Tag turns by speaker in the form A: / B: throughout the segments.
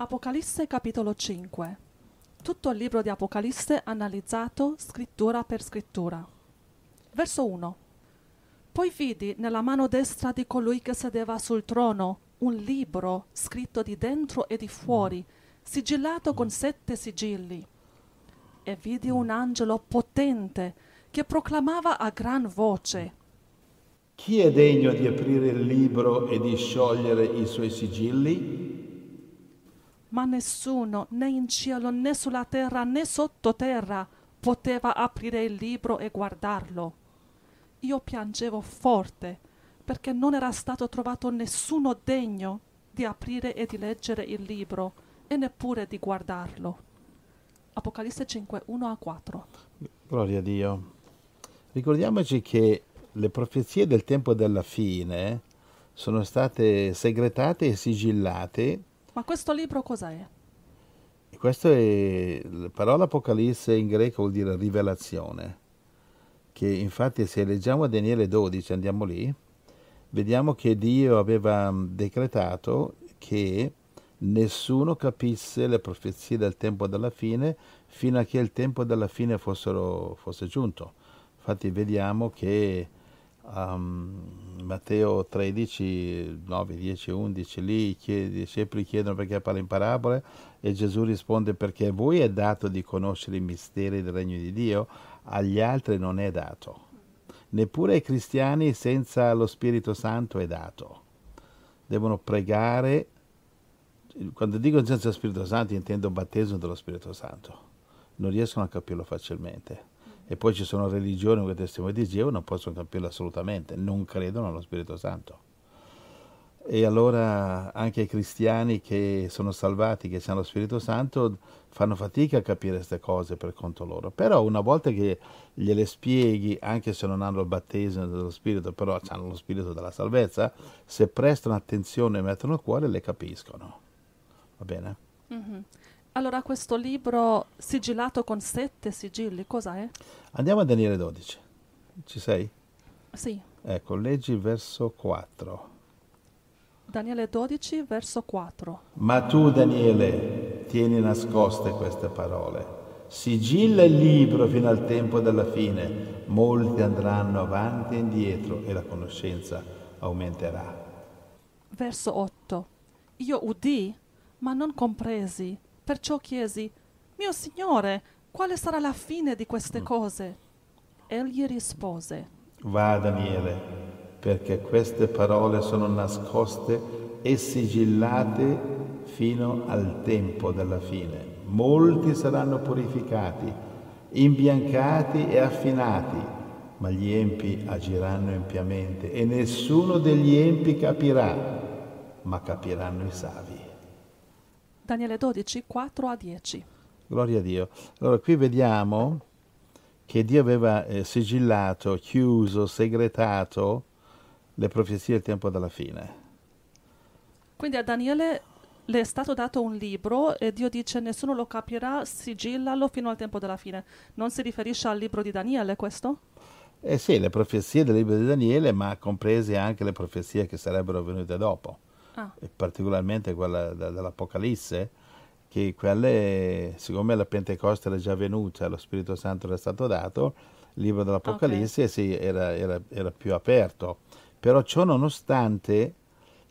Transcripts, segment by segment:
A: Apocalisse capitolo 5. Tutto il libro di Apocalisse analizzato scrittura per scrittura. Verso 1. Poi vidi nella mano destra di colui che sedeva sul trono un libro scritto di dentro e di fuori, sigillato con sette sigilli. E vidi un angelo potente che proclamava a gran voce.
B: Chi è degno di aprire il libro e di sciogliere i suoi sigilli?
A: Ma nessuno, né in cielo né sulla terra né sottoterra, poteva aprire il libro e guardarlo. Io piangevo forte, perché non era stato trovato nessuno degno di aprire e di leggere il libro e neppure di guardarlo. Apocalisse 5, 1 a 4.
B: Gloria a Dio. Ricordiamoci che le profezie del tempo della fine sono state segretate e sigillate
A: Ma questo libro cos'è?
B: Questo è la parola Apocalisse in greco vuol dire rivelazione, che infatti se leggiamo Daniele 12, andiamo lì, vediamo che Dio aveva decretato che nessuno capisse le profezie del tempo della fine fino a che il tempo della fine fossero, fosse giunto. Infatti vediamo che um, Matteo 13, 9, 10, 11, lì i discepoli chiedono perché parla in parabole e Gesù risponde perché a voi è dato di conoscere i misteri del regno di Dio, agli altri non è dato. Neppure ai cristiani senza lo Spirito Santo è dato. Devono pregare. Quando dico senza Spirito Santo intendo battesimo dello Spirito Santo. Non riescono a capirlo facilmente e poi ci sono religioni come testimoni di Geova non possono capirlo assolutamente, non credono allo Spirito Santo. E allora anche i cristiani che sono salvati, che hanno lo Spirito Santo, fanno fatica a capire queste cose per conto loro. Però una volta che gliele spieghi, anche se non hanno il battesimo dello Spirito, però hanno lo Spirito della salvezza, se prestano attenzione e mettono il cuore, le capiscono. Va bene?
A: Mhm. Allora questo libro sigillato con sette sigilli, cosa è?
B: Andiamo a Daniele 12. Ci sei?
A: Sì,
B: Ecco, leggi il verso 4.
A: Daniele 12, verso 4.
B: Ma tu, Daniele, tieni nascoste queste parole. Sigilla il libro fino al tempo della fine. Molti andranno avanti e indietro e la conoscenza aumenterà.
A: Verso 8. Io udì, ma non compresi, perciò chiesi, mio Signore, quale sarà la fine di queste cose? Egli rispose,
B: Va, Daniele, perché queste parole sono nascoste e sigillate fino al tempo della fine. Molti saranno purificati, imbiancati e affinati, ma gli empi agiranno empiamente e nessuno degli empi capirà, ma capiranno i savi.
A: Daniele 12, 4 a 10.
B: Gloria a Dio. Allora qui vediamo che Dio aveva eh, sigillato, chiuso, segretato le profezie del tempo della fine.
A: Quindi a Daniele le è stato dato un libro e Dio dice nessuno lo capirà, sigillalo fino al tempo della fine. Non si riferisce al libro di Daniele questo?
B: Eh sì, le profezie del libro di Daniele, ma comprese anche le profezie che sarebbero venute dopo,
A: Ah,
B: e particolarmente quella de- dell'Apocalisse, che quelle, siccome la Pentecoste era già venuta, lo Spirito Santo era stato dato, il libro dell'Apocalisse sì, era, era- era più aperto. Però ciò nonostante,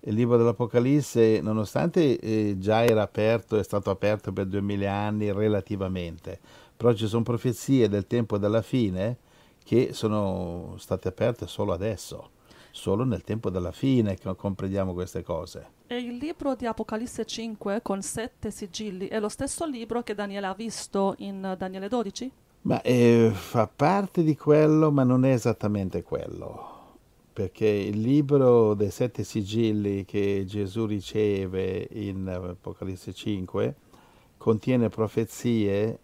B: il libro dell'Apocalisse, nonostante eh, già era aperto, è stato aperto per duemila anni relativamente, però ci sono profezie del tempo della fine che sono state aperte solo adesso, solo nel tempo della fine che comprendiamo queste cose.
A: E il libro di Apocalisse 5 con sette sigilli è lo stesso libro che Daniele ha visto in eh, Daniele 12?
B: Ma eh, fa parte di quello, ma non è esattamente quello, perché il libro dei sette sigilli che Gesù riceve in eh, Apocalisse 5 contiene profezie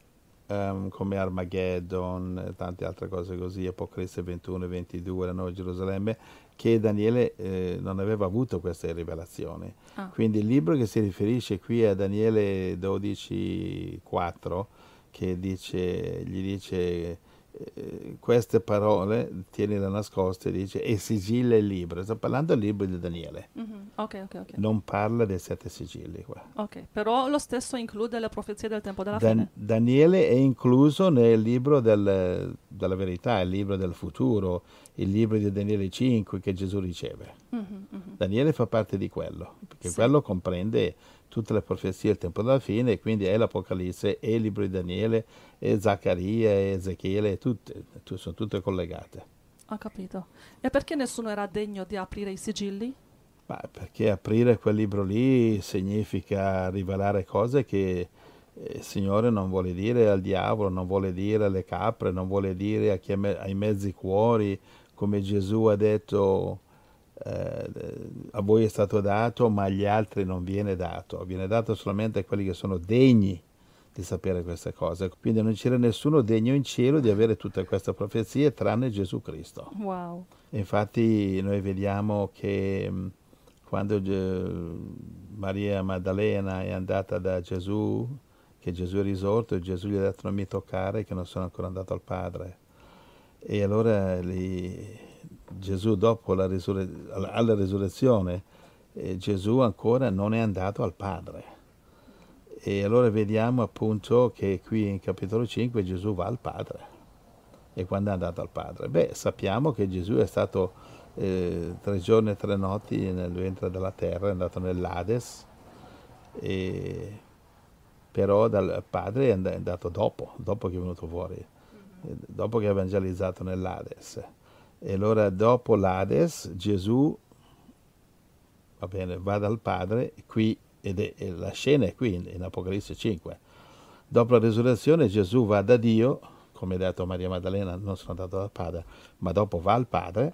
B: ehm, come Armageddon e tante altre cose così, Apocalisse 21 e 22, la Nuova Gerusalemme, che Daniele eh, non aveva avuto queste rivelazioni.
A: Ah.
B: Quindi il libro che si riferisce qui a Daniele 12, 4, che dice, gli dice eh, queste parole, tienile nascoste, dice, e sigilla il libro. Sta parlando del libro di Daniele.
A: Mhm. Ok, ok, ok.
B: Non parla dei sette sigilli qua.
A: Ok, però lo stesso include le profezie del tempo della
B: Dan-
A: fine.
B: Daniele è incluso nel libro del- della verità, il libro del futuro, il libro di Daniele 5 che Gesù riceve.
A: Mhm, mhm.
B: Daniele fa parte di quello, perché
A: Sì.
B: quello comprende tutte le profezie del tempo della fine, e quindi è l'Apocalisse, è il libro di Daniele, è Zaccaria, è Ezechiele, tutte, tu- sono tutte collegate.
A: Ho capito. E perché nessuno era degno di aprire i sigilli?
B: Ma perché aprire quel libro lì significa rivelare cose che eh, il Signore non vuole dire al diavolo, non vuole dire alle capre, non vuole dire a chi è me- ai mezzi cuori, come Gesù ha detto eh, a voi è stato dato, ma agli altri non viene dato, viene dato solamente a quelli che sono degni di sapere queste cose. Quindi non c'era nessuno degno in cielo di avere tutte queste profezie tranne Gesù Cristo.
A: Wow.
B: Infatti noi vediamo che mh, quando Maria Maddalena è andata da Gesù, che Gesù è risorto, Gesù gli ha detto non mi toccare che non sono ancora andato al Padre. E allora lì, Gesù dopo la risurre- alla risurrezione, eh, Gesù ancora non è andato al Padre. E allora vediamo appunto che qui in capitolo 5 Gesù va al Padre. E quando è andato al Padre? Beh, sappiamo che Gesù è stato eh, tre giorni e tre notti nel ventre della terra, è andato nell'Ades, e però dal Padre è and- è andato dopo, dopo che è venuto fuori, dopo che ha evangelizzato nell'Ades. E allora dopo l'Ades Gesù va bene, va dal Padre, qui, ed è, e la scena è qui in, in Apocalisse 5. Dopo la risurrezione Gesù va da Dio, come ha detto Maria Maddalena, non sono andato dal Padre, ma dopo va al Padre.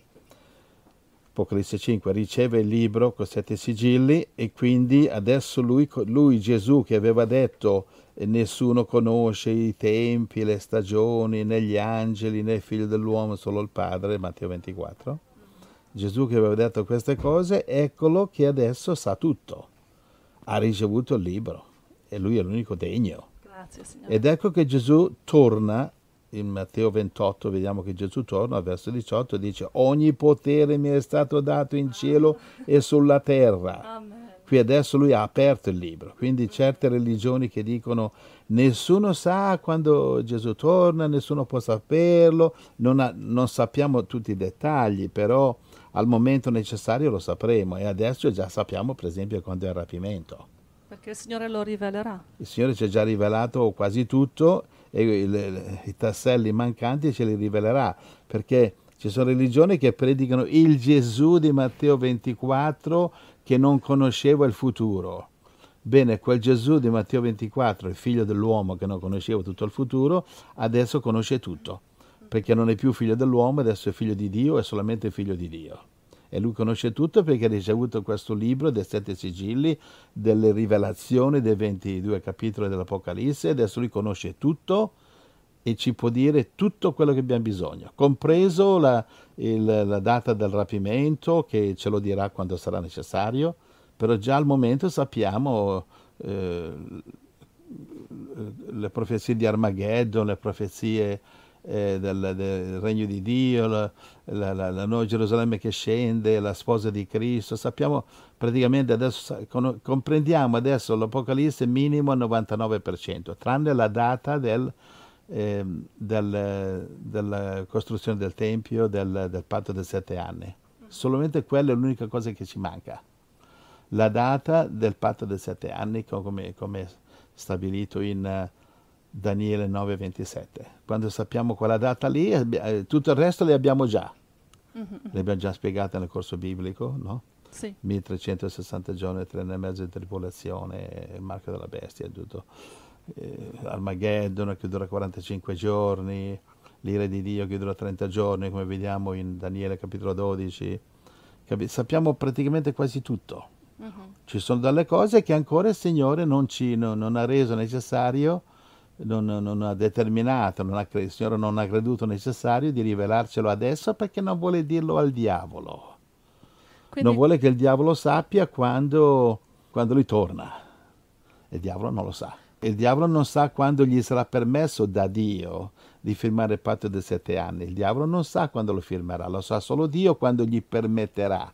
B: Apocalisse 5 riceve il libro con sette sigilli e quindi adesso lui, lui Gesù che aveva detto nessuno conosce i tempi, le stagioni, né gli angeli, né il figlio dell'uomo, solo il Padre, Matteo 24. Gesù che aveva detto queste cose, eccolo che adesso sa tutto. Ha ricevuto il libro e lui è l'unico degno.
A: Grazie, Signore.
B: Ed ecco che Gesù torna, in Matteo 28 vediamo che Gesù torna al verso 18 e dice ogni potere mi è stato dato in cielo e sulla terra.
A: Amen.
B: Qui adesso lui ha aperto il libro, quindi certe religioni che dicono nessuno sa quando Gesù torna, nessuno può saperlo, non, ha- non sappiamo tutti i dettagli, però al momento necessario lo sapremo e adesso già sappiamo per esempio quando è il rapimento.
A: Perché il Signore lo rivelerà.
B: Il Signore ci ha già rivelato quasi tutto e il- i tasselli mancanti ce li rivelerà, perché ci sono religioni che predicano il Gesù di Matteo 24 che non conosceva il futuro. Bene, quel Gesù di Matteo 24, il figlio dell'uomo che non conosceva tutto il futuro, adesso conosce tutto, perché non è più figlio dell'uomo, adesso è figlio di Dio, è solamente figlio di Dio. E lui conosce tutto perché ha ricevuto questo libro dei sette sigilli, delle rivelazioni dei 22 capitoli dell'Apocalisse, adesso lui conosce tutto e ci può dire tutto quello che abbiamo bisogno, compreso la, il- la data del rapimento che ce lo dirà quando sarà necessario, però già al momento sappiamo eh, le profezie di Armageddon, le profezie eh, del, del regno di Dio, la, la, la- la nuova Gerusalemme che scende, la sposa di Cristo, sappiamo praticamente adesso, comprendiamo adesso l'Apocalisse minimo al 99%, tranne la data del, ehm, del- della costruzione del Tempio, del, del patto dei sette anni. Solamente quella è l'unica cosa che ci manca. La data del patto dei sette anni, co- come, come stabilito in eh, Daniele 9:27. Quando sappiamo quella data lì, abbi- eh, tutto il resto le abbiamo già.
A: Mhm.
B: Le abbiamo già spiegate nel corso biblico, no?
A: Sì.
B: 1360 giorni, tre anni e mezzo di tribolazione, il marchio della bestia, tutto. Eh, Armageddon che dura 45 giorni, l'ira di Dio che dura 30 giorni, come vediamo in Daniele capitolo 12. Capi- Sappiamo praticamente quasi tutto.
A: Mhm.
B: Ci sono delle cose che ancora il Signore non, ci, non- non ha reso necessario, non, non ha determinato, non ha il Signore non ha creduto necessario di rivelarcelo adesso perché non vuole dirlo al diavolo.
A: Quindi,
B: Non vuole che il diavolo sappia quando, quando lui torna. Il diavolo non lo sa. Il diavolo non sa quando gli sarà permesso da Dio di firmare il patto dei sette anni. Il diavolo non sa quando lo firmerà, lo sa solo Dio quando gli permetterà.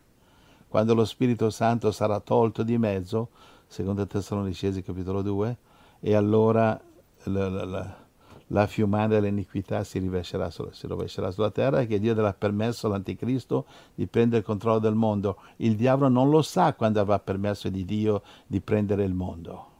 B: Quando lo Spirito Santo sarà tolto di mezzo, secondo Tessalonicesi capitolo 2, e allora la, la, la, la fiumana dell'iniquità si si rovescerà sulla terra e che Dio darà permesso all'anticristo di prendere il controllo del mondo. Il diavolo non lo sa quando avrà permesso di Dio di prendere il mondo.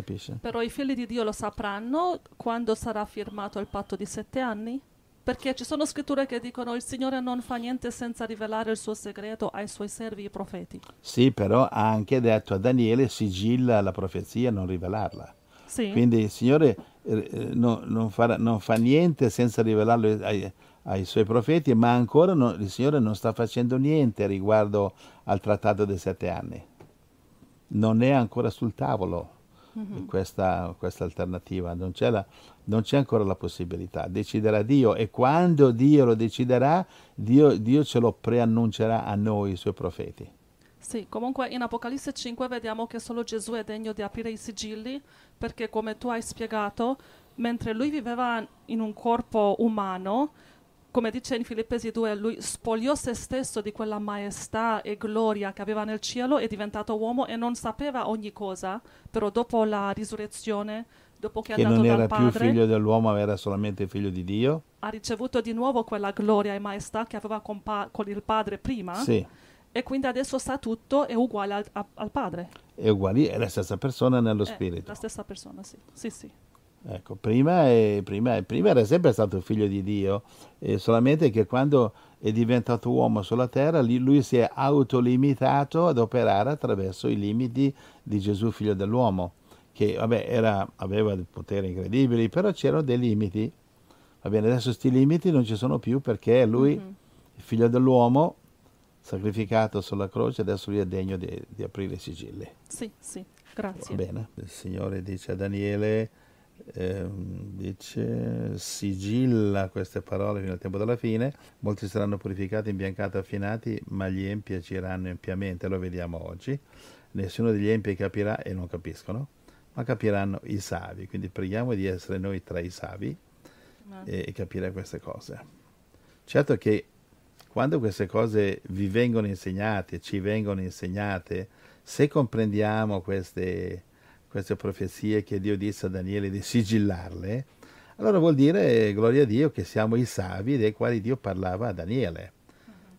B: Capisci?
A: Però i figli di Dio lo sapranno quando sarà firmato il patto di sette anni? Perché ci sono scritture che dicono il Signore non fa niente senza rivelare il suo segreto ai suoi servi i profeti.
B: Sì, però ha anche detto a Daniele sigilla la profezia, non rivelarla.
A: Sì.
B: Quindi il Signore eh, eh no, non, farà, non, fa niente senza rivelarlo ai, ai suoi profeti, ma ancora no, il Signore non sta facendo niente riguardo al trattato dei sette anni. Non è ancora sul tavolo mm-hmm. questa, questa, alternativa, non c'è, la, non c'è, ancora la possibilità, deciderà Dio e quando Dio lo deciderà, Dio, Dio ce lo preannuncerà a noi, i suoi profeti.
A: Sì, comunque in Apocalisse 5 vediamo che solo Gesù è degno di aprire i sigilli perché come tu hai spiegato, mentre lui viveva in un corpo umano, come dice in Filippesi 2, lui spogliò se stesso di quella maestà e gloria che aveva nel cielo, è diventato uomo e non sapeva ogni cosa, però dopo la risurrezione, dopo che,
B: che
A: è andato
B: non
A: era
B: più figlio dell'uomo, ma era solamente figlio di Dio,
A: ha ricevuto di nuovo quella gloria e maestà che aveva con, pa- con il padre prima.
B: Sì.
A: E quindi adesso sa tutto, è uguale al, a, al padre.
B: È uguale, è la stessa persona nello
A: È
B: spirito.
A: la stessa persona, sì. Sì, sì.
B: Ecco, prima, è, prima, prima, era sempre stato figlio di Dio, solamente che quando è diventato uomo sulla terra, lui, si è autolimitato ad operare attraverso i limiti di Gesù, figlio dell'uomo, che vabbè, era, aveva dei poteri incredibili, però c'erano dei limiti. Va bene, adesso questi limiti non ci sono più perché lui, mm-hmm. figlio dell'uomo, sacrificato sulla croce, adesso lui è degno di, di aprire i sigilli.
A: Sì, sì, grazie.
B: Va bene, il Signore dice a Daniele eh, dice sigilla queste parole fino al tempo della fine, molti saranno purificati, imbiancati, affinati, ma gli empi agiranno empiamente, lo vediamo oggi. Nessuno degli empi capirà e non capiscono, ma capiranno i savi, quindi preghiamo di essere noi tra i savi e, e capire queste cose. Certo che quando queste cose vi vengono insegnate, ci vengono insegnate, se comprendiamo queste queste profezie che Dio disse a Daniele di sigillarle, allora vuol dire, gloria a Dio, che siamo i savi dei quali Dio parlava a Daniele.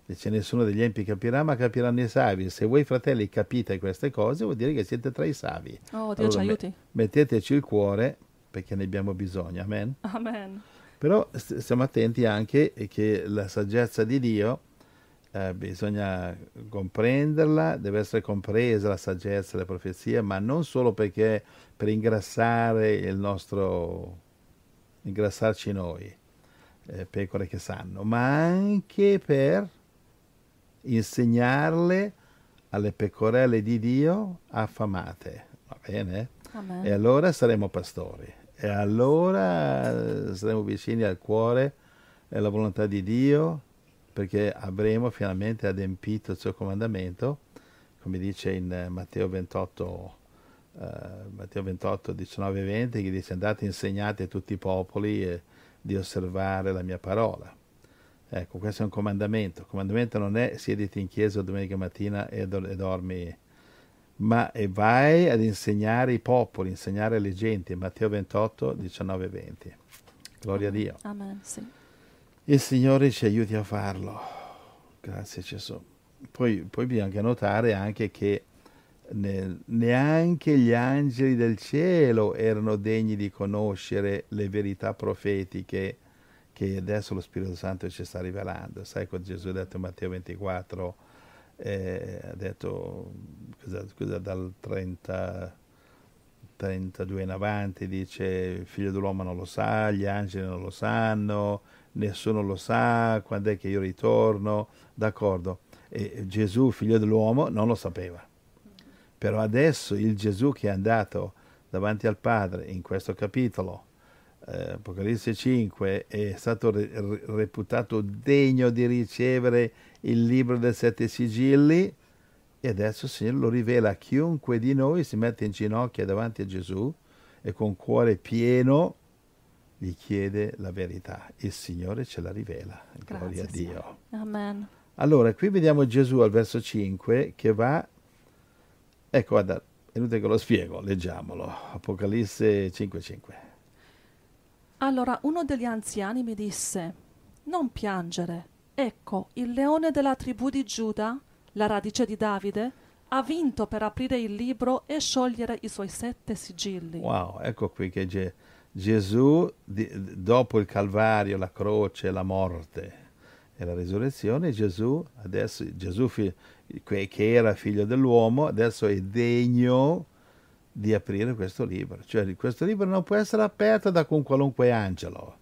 B: Dice nessuno degli empi capirà, ma capiranno i savi. Se voi fratelli capite queste cose, vuol dire che siete tra i savi.
A: Oh, Dio allora, ci aiuti.
B: Metteteci il cuore, perché ne abbiamo bisogno. Amen.
A: Amen.
B: Però stiamo attenti anche che la saggezza di Dio eh, bisogna comprenderla, deve essere compresa la saggezza delle profezie, ma non solo perché per ingrassare il nostro, ingrassarci noi, eh, pecore che sanno, ma anche per insegnarle alle pecorelle di Dio affamate. Va bene?
A: Amen.
B: E allora saremo pastori. E allora saremo vicini al cuore e alla volontà di Dio perché avremo finalmente adempito il suo comandamento, come dice in eh, Matteo 28, uh, Matteo 28 19 e 20, che dice andate insegnate a tutti i popoli eh, di osservare la mia parola. Ecco, questo è un comandamento. Il comandamento non è siediti in chiesa domenica mattina e, do- e dormi, ma e vai ad insegnare i popoli, insegnare le genti. Matteo 28, 19 e 20. Gloria a Dio.
A: Amen, sì.
B: Il Signore ci aiuti a farlo. Grazie Gesù. Poi, poi bisogna notare anche che ne, neanche gli angeli del cielo erano degni di conoscere le verità profetiche che adesso lo Spirito Santo ci sta rivelando. Sai cosa Gesù ha detto in Matteo 24? Eh, ha detto, scusa, scusa dal 30, 32 in avanti, dice il figlio dell'uomo non lo sa, gli angeli non lo sanno, nessuno lo sa, quando è che io ritorno, d'accordo. E Gesù, figlio dell'uomo, non lo sapeva. Però adesso il Gesù che è andato davanti al Padre in questo capitolo, eh, Apocalisse 5, è stato re- reputato degno di ricevere il libro dei sette sigilli e adesso il Signore lo rivela a chiunque di noi si mette in ginocchio davanti a Gesù e con cuore pieno gli chiede la verità. Il Signore ce la rivela. Gloria a
A: Grazie,
B: Dio.
A: Amen.
B: Allora, qui vediamo Gesù al verso 5 che va... Ecco, guarda, è inutile che lo spiego, leggiamolo. Apocalisse 5.5.
A: Allora uno degli anziani mi disse, non piangere, ecco, il leone della tribù di Giuda, la radice di Davide, ha vinto per aprire il libro e sciogliere i suoi sette sigilli.
B: Wow, ecco qui che Ge- Gesù, di- dopo il Calvario, la croce, la morte e la risurrezione, Gesù, adesso, Gesù fi- che era figlio dell'uomo, adesso è degno di aprire questo libro. Cioè questo libro non può essere aperto da un qualunque angelo.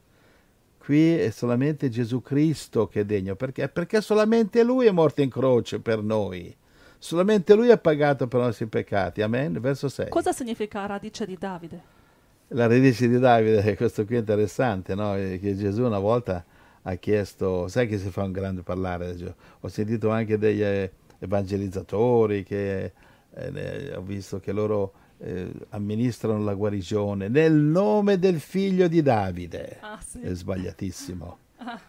B: Qui è solamente Gesù Cristo che è degno, perché? Perché solamente Lui è morto in croce per noi. Solamente Lui ha pagato per i nostri peccati. Amen. Verso 6.
A: Cosa significa radice di Davide?
B: La radice di Davide, questo qui è interessante, no? Eh, che Gesù una volta ha chiesto, sai che si fa un grande parlare, ho sentito anche degli eh, evangelizzatori che eh, ho visto che loro eh, amministrano la guarigione nel nome del figlio di Davide.
A: Ah, sì.
B: È sbagliatissimo.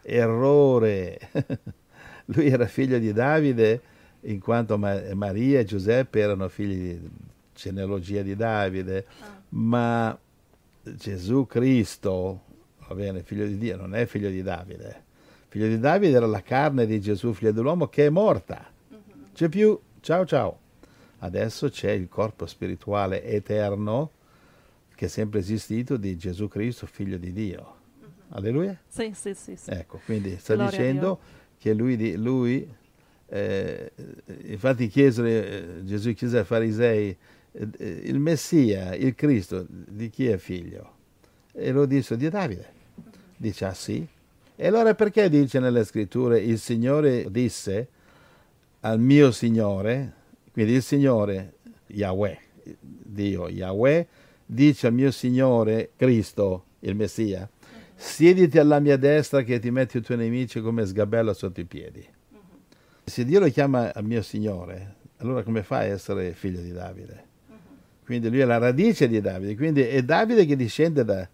B: Errore. Lui era figlio di Davide in quanto Ma- Maria e Giuseppe erano figli di genealogia di Davide, ma Gesù Cristo, va bene, figlio di Dio, non è figlio di Davide. Figlio di Davide era la carne di Gesù, figlio dell'uomo, che è morta. C'è più, ciao ciao. Adesso c'è il corpo spirituale eterno che è sempre esistito di Gesù Cristo, figlio di Dio. Alleluia.
A: Sì, sì, sì. sì.
B: Ecco, quindi sta
A: Gloria
B: dicendo che lui, lui eh, infatti chiesero, eh, Gesù chiese ai farisei, il Messia, il Cristo, di chi è figlio? E lo disse di Davide. Dice, ah sì? E allora perché dice nelle scritture, il Signore disse al mio Signore, quindi il Signore, Yahweh, Dio, Yahweh, dice al mio Signore, Cristo, il Messia, siediti alla mia destra che ti metti i tuoi nemici come sgabello sotto i piedi. Se Dio lo chiama al mio Signore, allora come fa a essere figlio di Davide? Quindi lui è la radice di Davide, quindi è Davide che discende da,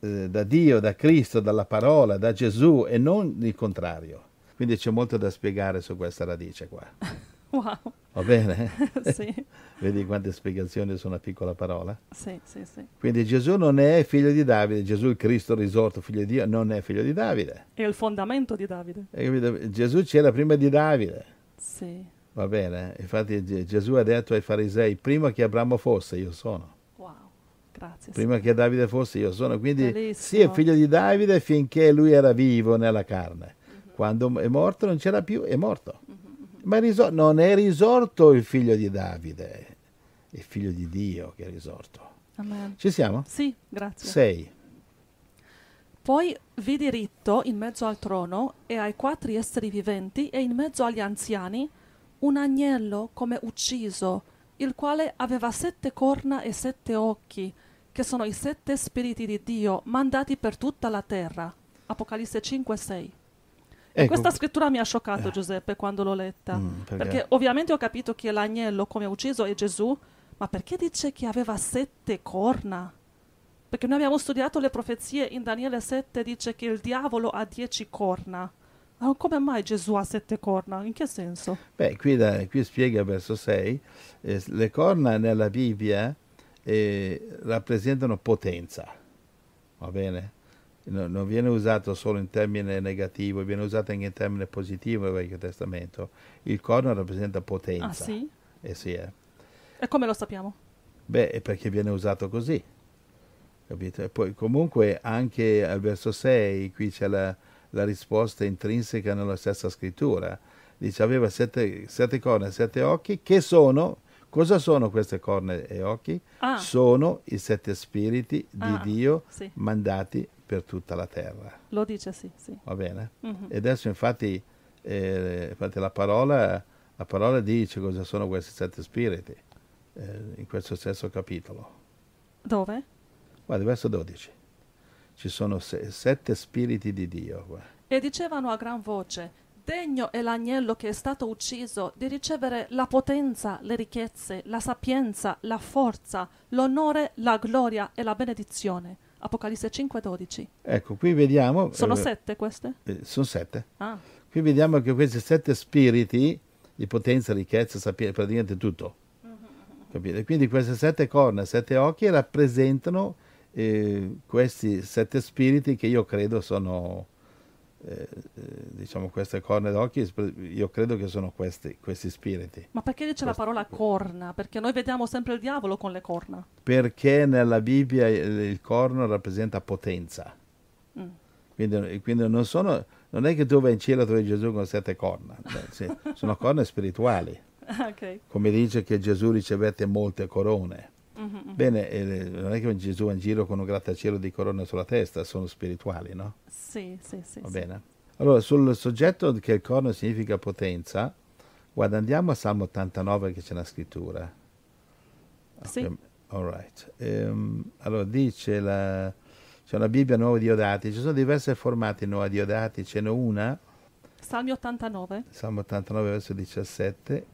B: eh, da Dio, da Cristo, dalla parola, da Gesù e non il contrario. Quindi c'è molto da spiegare su questa radice qua.
A: Wow.
B: Va bene?
A: sì,
B: Vedi quante spiegazioni su una piccola parola?
A: sì, sì, sì.
B: Quindi Gesù non è figlio di Davide, Gesù il Cristo risorto, figlio di Dio, non è figlio di Davide.
A: È il fondamento di Davide.
B: Gesù c'era prima di Davide,
A: Sì.
B: Va bene? Infatti Ge- Gesù ha detto ai farisei, prima che Abramo fosse, io sono.
A: Wow. Grazie.
B: Prima che Davide fosse, io sono. Quindi
A: Bellissimo.
B: sì, è figlio di Davide finché lui era vivo nella carne. Quando è morto non c'era più, è morto. Ma è risor- non è risorto il figlio di Davide, è il figlio di Dio che è risorto.
A: Amen.
B: Ci siamo?
A: Sì, grazie.
B: Sei.
A: Poi vidi ritto in mezzo al trono e ai quattro esseri viventi e in mezzo agli anziani un agnello come ucciso, il quale aveva sette corna e sette occhi, che sono i sette spiriti di Dio mandati per tutta la terra. Apocalisse 5 6.
B: Ecco,
A: Questa scrittura mi ha scioccato Giuseppe quando l'ho letta,
B: Mm, perché?
A: perché ovviamente ho capito che l'agnello come ucciso è Gesù, ma perché dice che aveva sette corna? Perché noi abbiamo studiato le profezie in Daniele 7, dice che il diavolo ha dieci corna. Ma come mai Gesù ha sette corna? In che senso?
B: Beh, qui, da- qui spiega verso 6, eh, le corna nella Bibbia eh, rappresentano potenza, va bene? No- non viene usato solo in termine negativo, viene usato anche in termine positivo nel Vecchio Testamento. Il corno rappresenta potenza.
A: Ah sì?
B: Eh sì, eh.
A: E come lo sappiamo?
B: Beh, è perché viene usato così. Capito? E poi comunque anche al verso 6, qui c'è la, la risposta intrinseca nella stessa scrittura. Dice aveva sette, sette corna e sette occhi, che sono, cosa sono queste corna e occhi?
A: Ah,
B: Sono i sette spiriti di
A: Ah,
B: Dio
A: sì.
B: mandati per tutta la terra.
A: lo dice sì, sì.
B: Va bene?
A: Mhm.
B: E adesso infatti, eh, infatti la, parola, la parola dice cosa sono questi sette spiriti eh, in questo stesso capitolo.
A: Dove?
B: Guarda, verso 12. Ci sono se- sette spiriti di Dio. qua.
A: E dicevano a gran voce, Degno è l'agnello che è stato ucciso di ricevere la potenza, le ricchezze, la sapienza, la forza, l'onore, la gloria e la benedizione. Apocalisse 5:12.
B: Ecco, qui vediamo...
A: Sono
B: eh,
A: sette queste?
B: eh, sono sette.
A: Ah,
B: Qui vediamo che questi sette spiriti di potenza, ricchezza, sapienza, praticamente tutto. Capite? Quindi queste sette corna, sette occhi rappresentano eh, questi sette spiriti che io credo sono, eh, eh, diciamo, queste corna d'occhi, io credo che sono questi, questi spiriti.
A: ma perché dice la
B: Questo-
A: parola corna? Perché noi vediamo sempre il diavolo con le corna.
B: Perché nella Bibbia il, il corno rappresenta potenza.
A: Mm.
B: Quindi, quindi non, sono, non è che tu vai in cielo e trovi Gesù con sette corna, sì, sono corna spirituali.
A: ok.
B: come dice che Gesù ricevette molte corone.
A: Mhm, mhm.
B: Bene, eh, non è che Gesù va in giro con un grattacielo di corone sulla testa, sono spirituali, no?
A: Sì, sì, sì.
B: Va
A: sì.
B: bene. Allora, sul soggetto che il corno significa potenza, guarda, andiamo a Salmo 89 che c'è una scrittura.
A: Sì.
B: Ok, all right. Ehm, allora, dice la, c'è una Bibbia Nuova Diodati, ci sono diverse formati Nuova Diodati, ce n'è una,
A: Salmi 89.
B: Salmo 89 verso 17,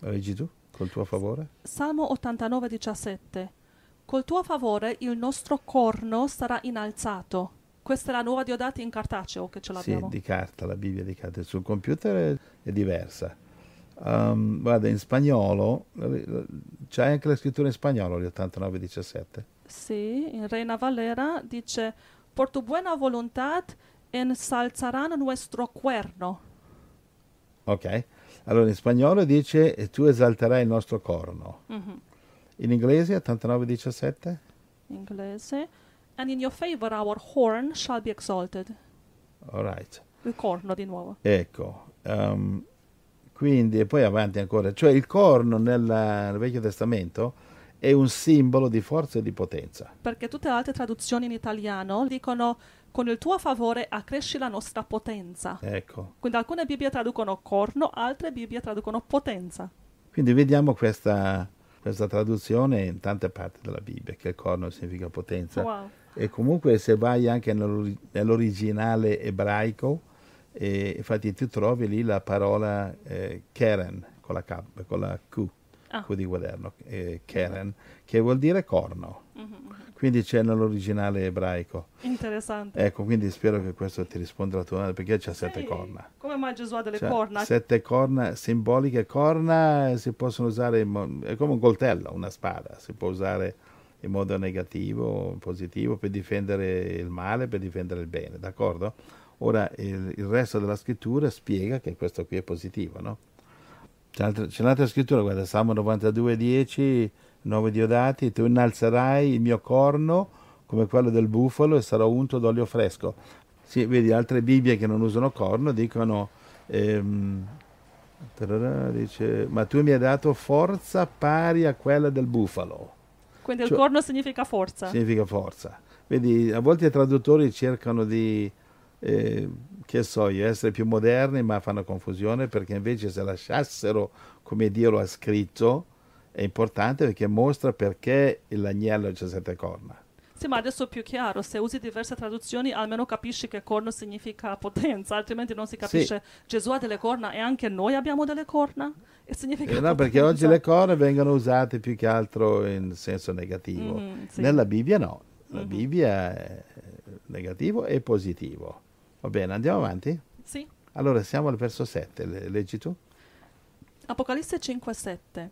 B: la leggi tu, col tuo favore?
A: Salmo 89, 17. Col tuo favore il nostro corno sarà innalzato. Questa è la nuova Diodati in cartaceo che ce l'abbiamo.
B: Sì, di carta, la Bibbia di carta. Sul computer è, è diversa. Um, guarda, in spagnolo, c'è anche la scrittura in spagnolo, gli 89-17.
A: Sì, in Reina Valera dice, por tu buena voluntad ensalzarán nuestro cuerno.
B: Ok? Allora in spagnolo dice tu esalterai il nostro corno.
A: Mhm.
B: In inglese 89-17?
A: Inglese. And in your favor our horn shall be exalted.
B: All right.
A: Il corno di nuovo.
B: Ecco. um, quindi, e poi avanti ancora. Cioè il corno nella- nel Vecchio Testamento è un simbolo di forza e di potenza.
A: Perché tutte le altre traduzioni in italiano dicono con il tuo favore accresci la nostra potenza.
B: Ecco.
A: Quindi alcune Bibbie traducono corno, altre Bibbie traducono potenza.
B: Quindi vediamo questa, questa traduzione in tante parti della Bibbia, che il corno significa potenza.
A: Wow.
B: E comunque se vai anche nell'ori- nell'originale ebraico, eh, infatti tu trovi lì la parola eh, Keren, con la, K, con la Q,
A: Ah.
B: Q di quaderno, eh, Keren, che vuol dire corno. Quindi c'è nell'originale ebraico.
A: Interessante.
B: Ecco, quindi spero che questo ti risponda alla tua domanda, perché c'è sette
A: Sì.
B: corna.
A: Come mai Gesù ha delle
B: Cioè,
A: corna?
B: Sette corna simboliche. Corna si possono usare, in è come un coltello, una spada, si può usare in modo negativo, positivo, per difendere il male, per difendere il bene, d'accordo? Ora il, il resto della scrittura spiega che questo qui è positivo, no? C'è, un'altra- c'è un'altra scrittura, guarda, Salmo 92, 10, 9 Diodati, tu innalzerai il mio corno come quello del bufalo e sarò unto d'olio fresco. Sì, vedi, altre Bibbie che non usano corno dicono, ehm, tararà, dice, ma tu mi hai dato forza pari a quella del bufalo.
A: Quindi il
B: cioè-
A: corno significa forza.
B: Significa forza. Vedi, a volte i traduttori cercano di, eh, che so io, essere più moderni, ma fanno confusione perché invece se lasciassero come Dio lo ha scritto, è importante perché mostra perché l'agnello c'ha sette corna.
A: Sì, ma adesso è più chiaro. Se usi diverse traduzioni, almeno capisci che corno significa potenza, altrimenti non si capisce. Gesù ha delle corna e anche noi abbiamo delle corna? E significa
B: Eh, no, perché
A: potenza.
B: oggi le corna vengono usate più che altro in senso negativo.
A: Mhm, sì.
B: Nella Bibbia no, la
A: Mhm.
B: Bibbia è negativo e positivo. Va bene, andiamo avanti?
A: Sì.
B: Allora siamo al verso 7, Le- leggi tu?
A: Apocalisse 5:7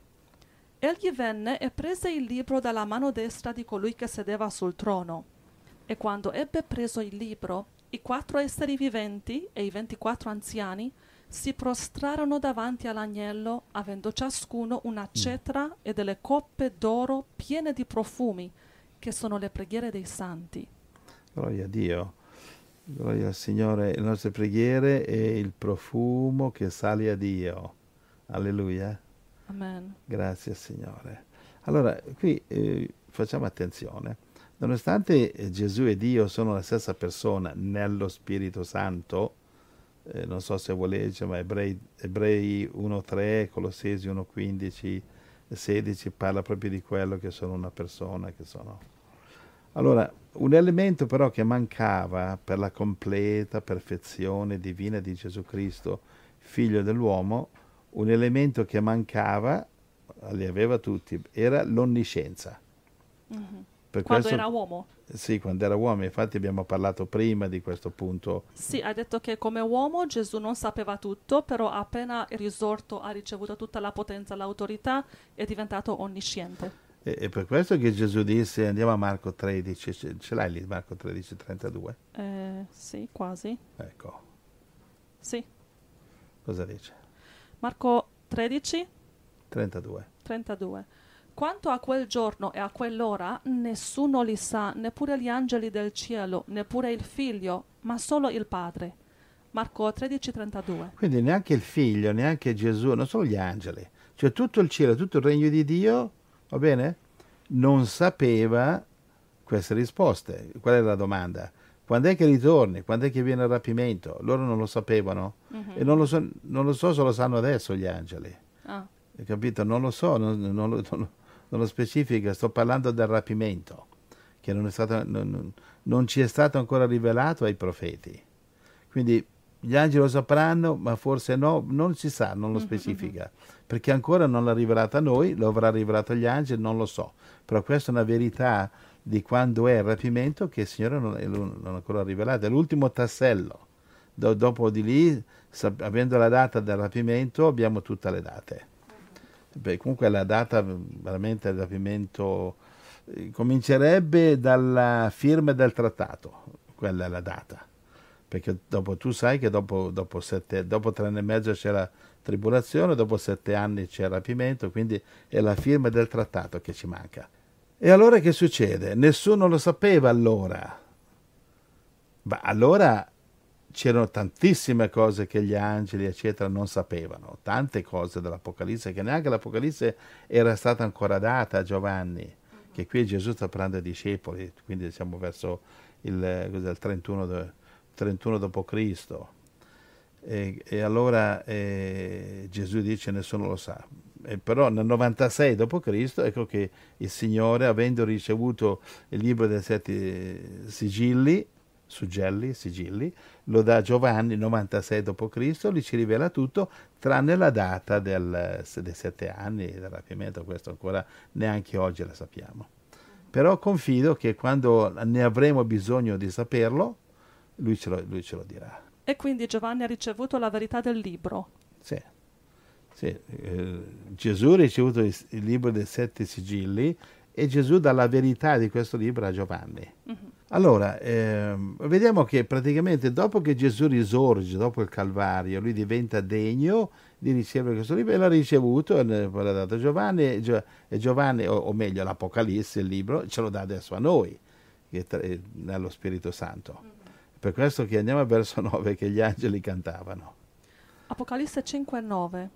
A: Egli venne e prese il libro dalla mano destra di colui che sedeva sul trono. E quando ebbe preso il libro, i quattro esseri viventi e i ventiquattro anziani si prostrarono davanti all'agnello, avendo ciascuno una cetra e delle coppe d'oro piene di profumi, che sono le preghiere dei santi.
B: Gloria a Dio. Gloria al Signore. Le nostre preghiere e il profumo che sale a Dio. Alleluia.
A: Amen.
B: Grazie Signore. Allora, qui eh, facciamo attenzione. Nonostante eh, Gesù e Dio sono la stessa persona nello Spirito Santo, eh, non so se vuoi leggere, ma Ebrei, Ebrei 1.3, Colossesi 1.15, 16 parla proprio di quello che sono una persona, sono... Allora, un elemento però che mancava per la completa perfezione divina di Gesù Cristo, figlio dell'uomo, un elemento che mancava, li aveva tutti, era l'onniscienza.
A: Mhm.
B: Per
A: Quando
B: questo-
A: era uomo.
B: Sì, quando era uomo, infatti abbiamo parlato prima di questo punto.
A: Sì, hai detto che come uomo Gesù non sapeva tutto, però appena è risorto ha ricevuto tutta la potenza, l'autorità, è diventato onnisciente.
B: E, e per questo che Gesù disse, andiamo a Marco 13, ce, ce l'hai lì Marco 13, 32?
A: Eh, sì, quasi.
B: Ecco,
A: Sì.
B: cosa dice?
A: Marco 13,
B: 32.
A: 32. Quanto a quel giorno e a quell'ora, nessuno li sa, neppure gli angeli del cielo, neppure il figlio, ma solo il Padre. Marco 13, 32.
B: Quindi neanche il figlio, neanche Gesù, non solo gli angeli, cioè tutto il cielo, tutto il regno di Dio, va bene? Non sapeva queste risposte. Qual è la domanda? Quando è che ritorni? Quando è che viene il rapimento? Loro non lo sapevano
A: Mhm.
B: e non lo, so, non lo so se lo sanno adesso gli angeli.
A: Ah,
B: capito? Non lo so, non, non lo, non lo- specifica, sto parlando del rapimento, che non, è stato, non- ci è stato ancora rivelato ai profeti. Quindi gli angeli lo sapranno, ma forse no, non si sa, non lo
A: Mhm,
B: specifica, perché ancora non l'ha rivelato a noi, lo avrà rivelato agli angeli, non lo so. Però questa è una verità di quando è il rapimento che il Signore non, non ancora rivelato. È l'ultimo tassello. Do- dopo di lì, sap- avendo la data del rapimento, abbiamo tutte le date. Beh, comunque la data veramente del rapimento eh, comincerebbe dalla firma del trattato, quella è la data. Perché dopo tu sai che dopo, dopo, sette, dopo tre anni e mezzo c'è la tribolazione, dopo sette anni c'è il rapimento, quindi è la firma del trattato che ci manca. E allora che succede? Nessuno lo sapeva allora. Ma allora c'erano tantissime cose che gli angeli, eccetera, non sapevano, tante cose dell'Apocalisse, che neanche l'Apocalisse era stata ancora data a Giovanni, che qui Gesù sta parlando ai discepoli, quindi siamo verso il, il 31, do- 31 d.C. E, e allora eh, Gesù dice nessuno lo sa. E però nel 96 d.C. ecco che il Signore, avendo ricevuto il libro dei sette sigilli, suggelli, sigilli, lo dà a Giovanni 96 d.C., gli ci rivela tutto, tranne la data del, dei sette anni del rapimento, questo ancora neanche oggi la sappiamo. Però confido che quando ne avremo bisogno di saperlo, lui ce lo, lui ce lo dirà.
A: E quindi Giovanni ha ricevuto la verità del libro.
B: Sì. Sì, eh, Gesù ha ricevuto il, il libro dei sette sigilli e Gesù dà la verità di questo libro a Giovanni.
A: Mhm.
B: Allora, ehm, vediamo che praticamente dopo che Gesù risorge, dopo il Calvario, lui diventa degno di ricevere questo libro e l'ha ricevuto e ne- poi l'ha dato a Giovanni e, Gio- e Giovanni, o, o meglio l'Apocalisse, il libro, ce lo dà adesso a noi, eh, nello Spirito Santo. Per questo che andiamo al verso 9 che gli angeli cantavano.
A: Apocalisse 5 e 9.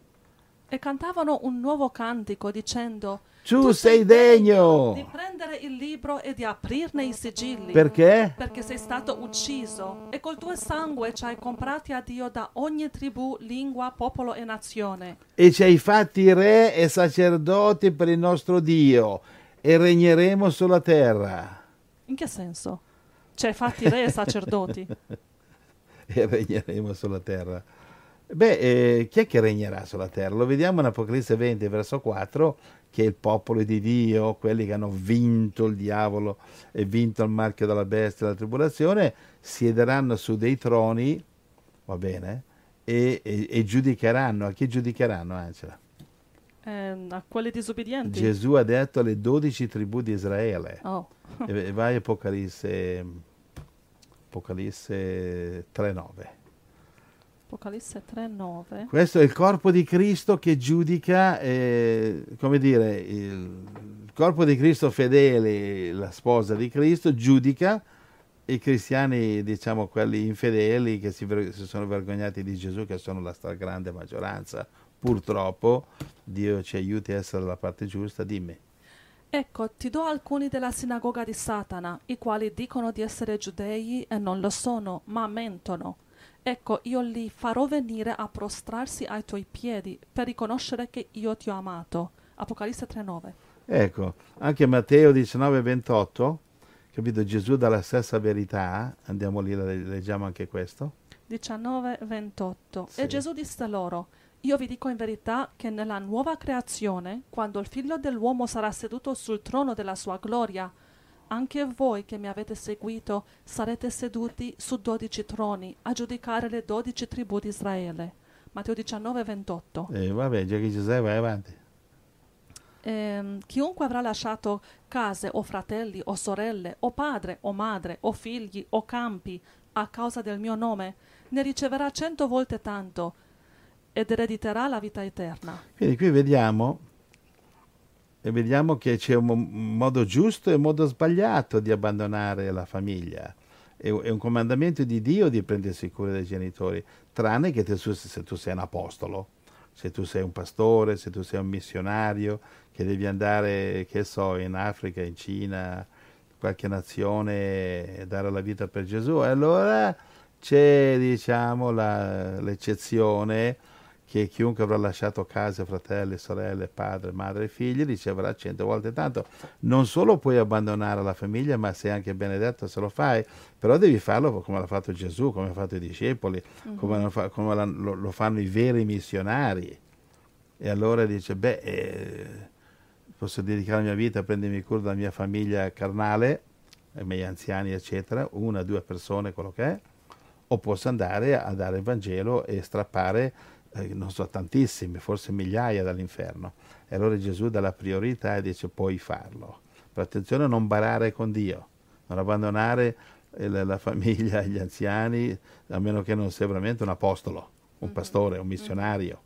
A: E cantavano un nuovo cantico dicendo:
B: Tu sei degno!
A: di prendere il libro e di aprirne i sigilli.
B: Perché?
A: Perché sei stato ucciso e col tuo sangue ci hai comprati a Dio da ogni tribù, lingua, popolo e nazione.
B: E ci hai fatti re e sacerdoti per il nostro Dio e regneremo sulla terra.
A: In che senso? Ci hai fatti re e sacerdoti.
B: e regneremo sulla terra. Beh, eh, chi è che regnerà sulla terra? Lo vediamo in Apocalisse 20, verso 4, che il popolo di Dio, quelli che hanno vinto il diavolo e vinto il marchio della bestia e la tribolazione, siederanno su dei troni, va bene, e, e- e giudicheranno. A chi giudicheranno, Angela?
A: Ehm, a quelli disobbedienti.
B: Gesù ha detto alle dodici tribù di Israele.
A: Oh.
B: E e vai Apocalisse, Apocalisse 3,9.
A: Apocalisse 3, 9.
B: Questo è il corpo di Cristo che giudica, eh, come dire, il corpo di Cristo fedele, la sposa di Cristo, giudica i cristiani, diciamo quelli infedeli che si, si sono vergognati di Gesù, che sono la stragrande maggioranza. Purtroppo Dio ci aiuti a essere dalla parte giusta, dimmi.
A: Ecco, ti do alcuni della sinagoga di Satana, i quali dicono di essere giudei e non lo sono, ma mentono. Ecco, io li farò venire a prostrarsi ai tuoi piedi per riconoscere che io ti ho amato. Apocalisse 3:9.
B: Ecco, anche Matteo 19, 28, Capito? Gesù dà la stessa verità, andiamo lì, leggiamo anche questo.
A: 19, 28.
B: Sì.
A: E Gesù disse loro, io vi dico in verità che nella nuova creazione, quando il figlio dell'uomo sarà seduto sul trono della sua gloria, anche voi che mi avete seguito sarete seduti su dodici troni a giudicare le dodici tribù di Israele. Matteo 19, 28.
B: E vabbè, già che sei, vai avanti.
A: Ehm, chiunque avrà lasciato case o fratelli o sorelle o padre o madre o figli o campi a causa del mio nome, ne riceverà cento volte tanto ed erediterà la vita eterna.
B: Quindi qui vediamo, e vediamo che c'è un mo- un modo giusto e un modo sbagliato di abbandonare la famiglia. È, un comandamento di Dio di prendersi cura dei genitori, tranne che se tu sei un apostolo, se tu sei un pastore, se tu sei un missionario, che devi andare, che so, in Africa, in Cina, qualche nazione e dare la vita per Gesù. Allora c'è, diciamo, la- l'eccezione che chiunque avrà lasciato casa, fratelli, sorelle, padre, madre e figli riceverà cento volte tanto. Non solo puoi abbandonare la famiglia, ma sei anche benedetto se lo fai, però devi farlo come l'ha fatto Gesù, come hanno fatto i discepoli, come, lo, fa- come l'han- lo- lo fanno i veri missionari. E allora dice, beh, eh, posso dedicare la mia vita a prendermi cura della mia famiglia carnale, i miei anziani, eccetera, una, due persone, quello che è, o posso andare a dare il Vangelo e strappare, eh, non so, tantissimi, forse migliaia dall'inferno. E allora Gesù dà la priorità e dice puoi farlo. Però attenzione a non barare con Dio, non abbandonare eh, la, la famiglia, gli anziani, a meno che non sia veramente un apostolo, un pastore, un missionario.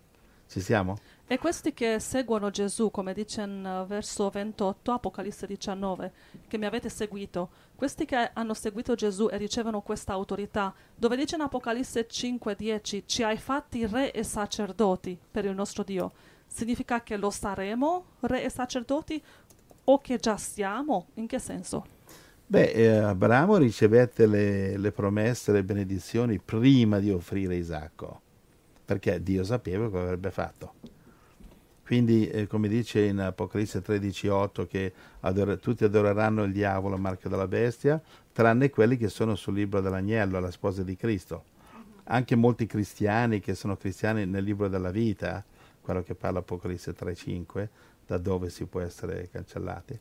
B: Ci siamo?
A: E questi che seguono Gesù, come dice in eh, verso 28, Apocalisse 19, che mi avete seguito, questi che hanno seguito Gesù e ricevono questa autorità, dove dice in Apocalisse 5, 10, ci hai fatti re e sacerdoti per il nostro Dio, significa che lo saremo re e sacerdoti o che già siamo? In che senso?
B: Beh, eh, Abramo ricevette le, le promesse, le benedizioni prima di offrire Isacco, perché Dio sapeva cosa avrebbe fatto. Quindi, eh, come dice in Apocalisse 13:8, che adore- tutti adoreranno il diavolo, il marchio della bestia, tranne quelli che sono sul libro dell'agnello, la sposa di Cristo. Anche molti cristiani che sono cristiani nel libro della vita, quello che parla Apocalisse 3:5, da dove si può essere cancellati,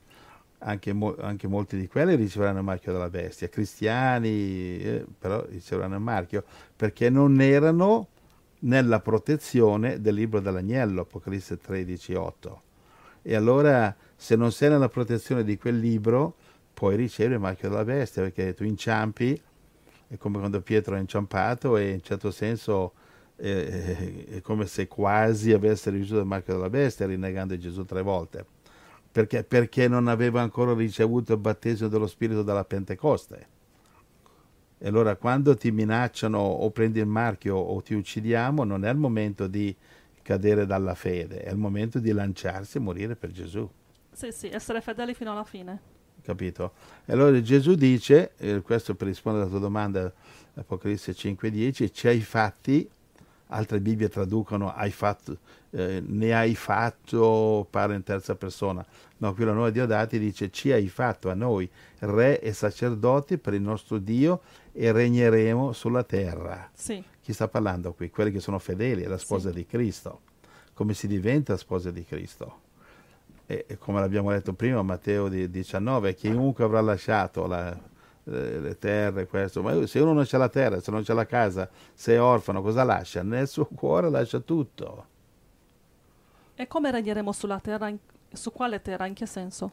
B: anche, mo- anche molti di quelli riceveranno il marchio della bestia. Cristiani, eh, però, riceveranno il marchio perché non erano nella protezione del libro dell'agnello, Apocalisse 13, 8. E allora, se non sei nella protezione di quel libro, puoi ricevere il marchio della bestia, perché tu inciampi, è come quando Pietro è inciampato e in certo senso eh, è come se quasi avesse ricevuto il marchio della bestia, rinnegando Gesù tre volte. Perché? Perché non aveva ancora ricevuto il battesimo dello Spirito dalla Pentecoste. E allora quando ti minacciano o prendi il marchio o ti uccidiamo, non è il momento di cadere dalla fede, è il momento di lanciarsi e morire per Gesù.
A: Sì, sì, essere fedeli fino alla fine.
B: Capito? E allora Gesù dice, eh, questo per rispondere alla tua domanda, Apocalisse 5:10, ci hai fatti, altre Bibbie traducono hai fatto, eh, ne hai fatto, pare in terza persona. No, qui la nuova Diodati dice ci hai fatto a noi re e sacerdoti per il nostro Dio e regneremo sulla terra.
A: Sì,
B: Chi sta parlando qui? Quelli che sono fedeli, è la sposa
A: Sì.
B: di Cristo. Come si diventa sposa di Cristo? E, e come l'abbiamo detto prima, Matteo di- 19, chiunque avrà lasciato la- le, le terre, questo, ma se uno non c'ha la terra, se non c'ha la casa, se è orfano, cosa lascia? Nel suo cuore lascia tutto.
A: e come regneremo sulla terra? su quale terra? In che senso?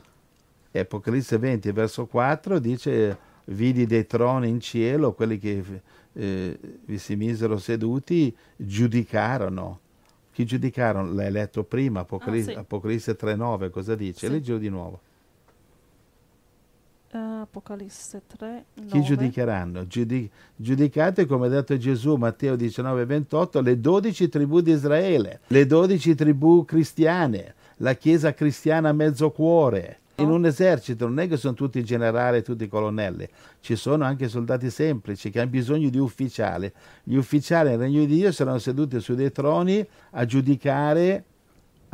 B: Apocalisse 20, verso 4 dice, vidi dei troni in cielo, quelli che eh, vi si misero seduti, giudicarono. Chi giudicarono? L'hai letto prima, Apocalisse,
A: Ah, sì.
B: Apocalisse 3.9, cosa dice?
A: Sì.
B: Leggilo di nuovo.
A: Apocalisse 3,
B: Chi
A: 9.
B: giudicheranno? Giudi- giudicate, come ha detto Gesù, Matteo 19, 28, le dodici tribù di Israele, le dodici tribù cristiane, la chiesa cristiana a mezzo cuore. In un esercito non è che sono tutti generali e tutti colonnelli, ci sono anche soldati semplici che hanno bisogno di ufficiali. Gli ufficiali nel regno di Dio saranno seduti su dei troni a giudicare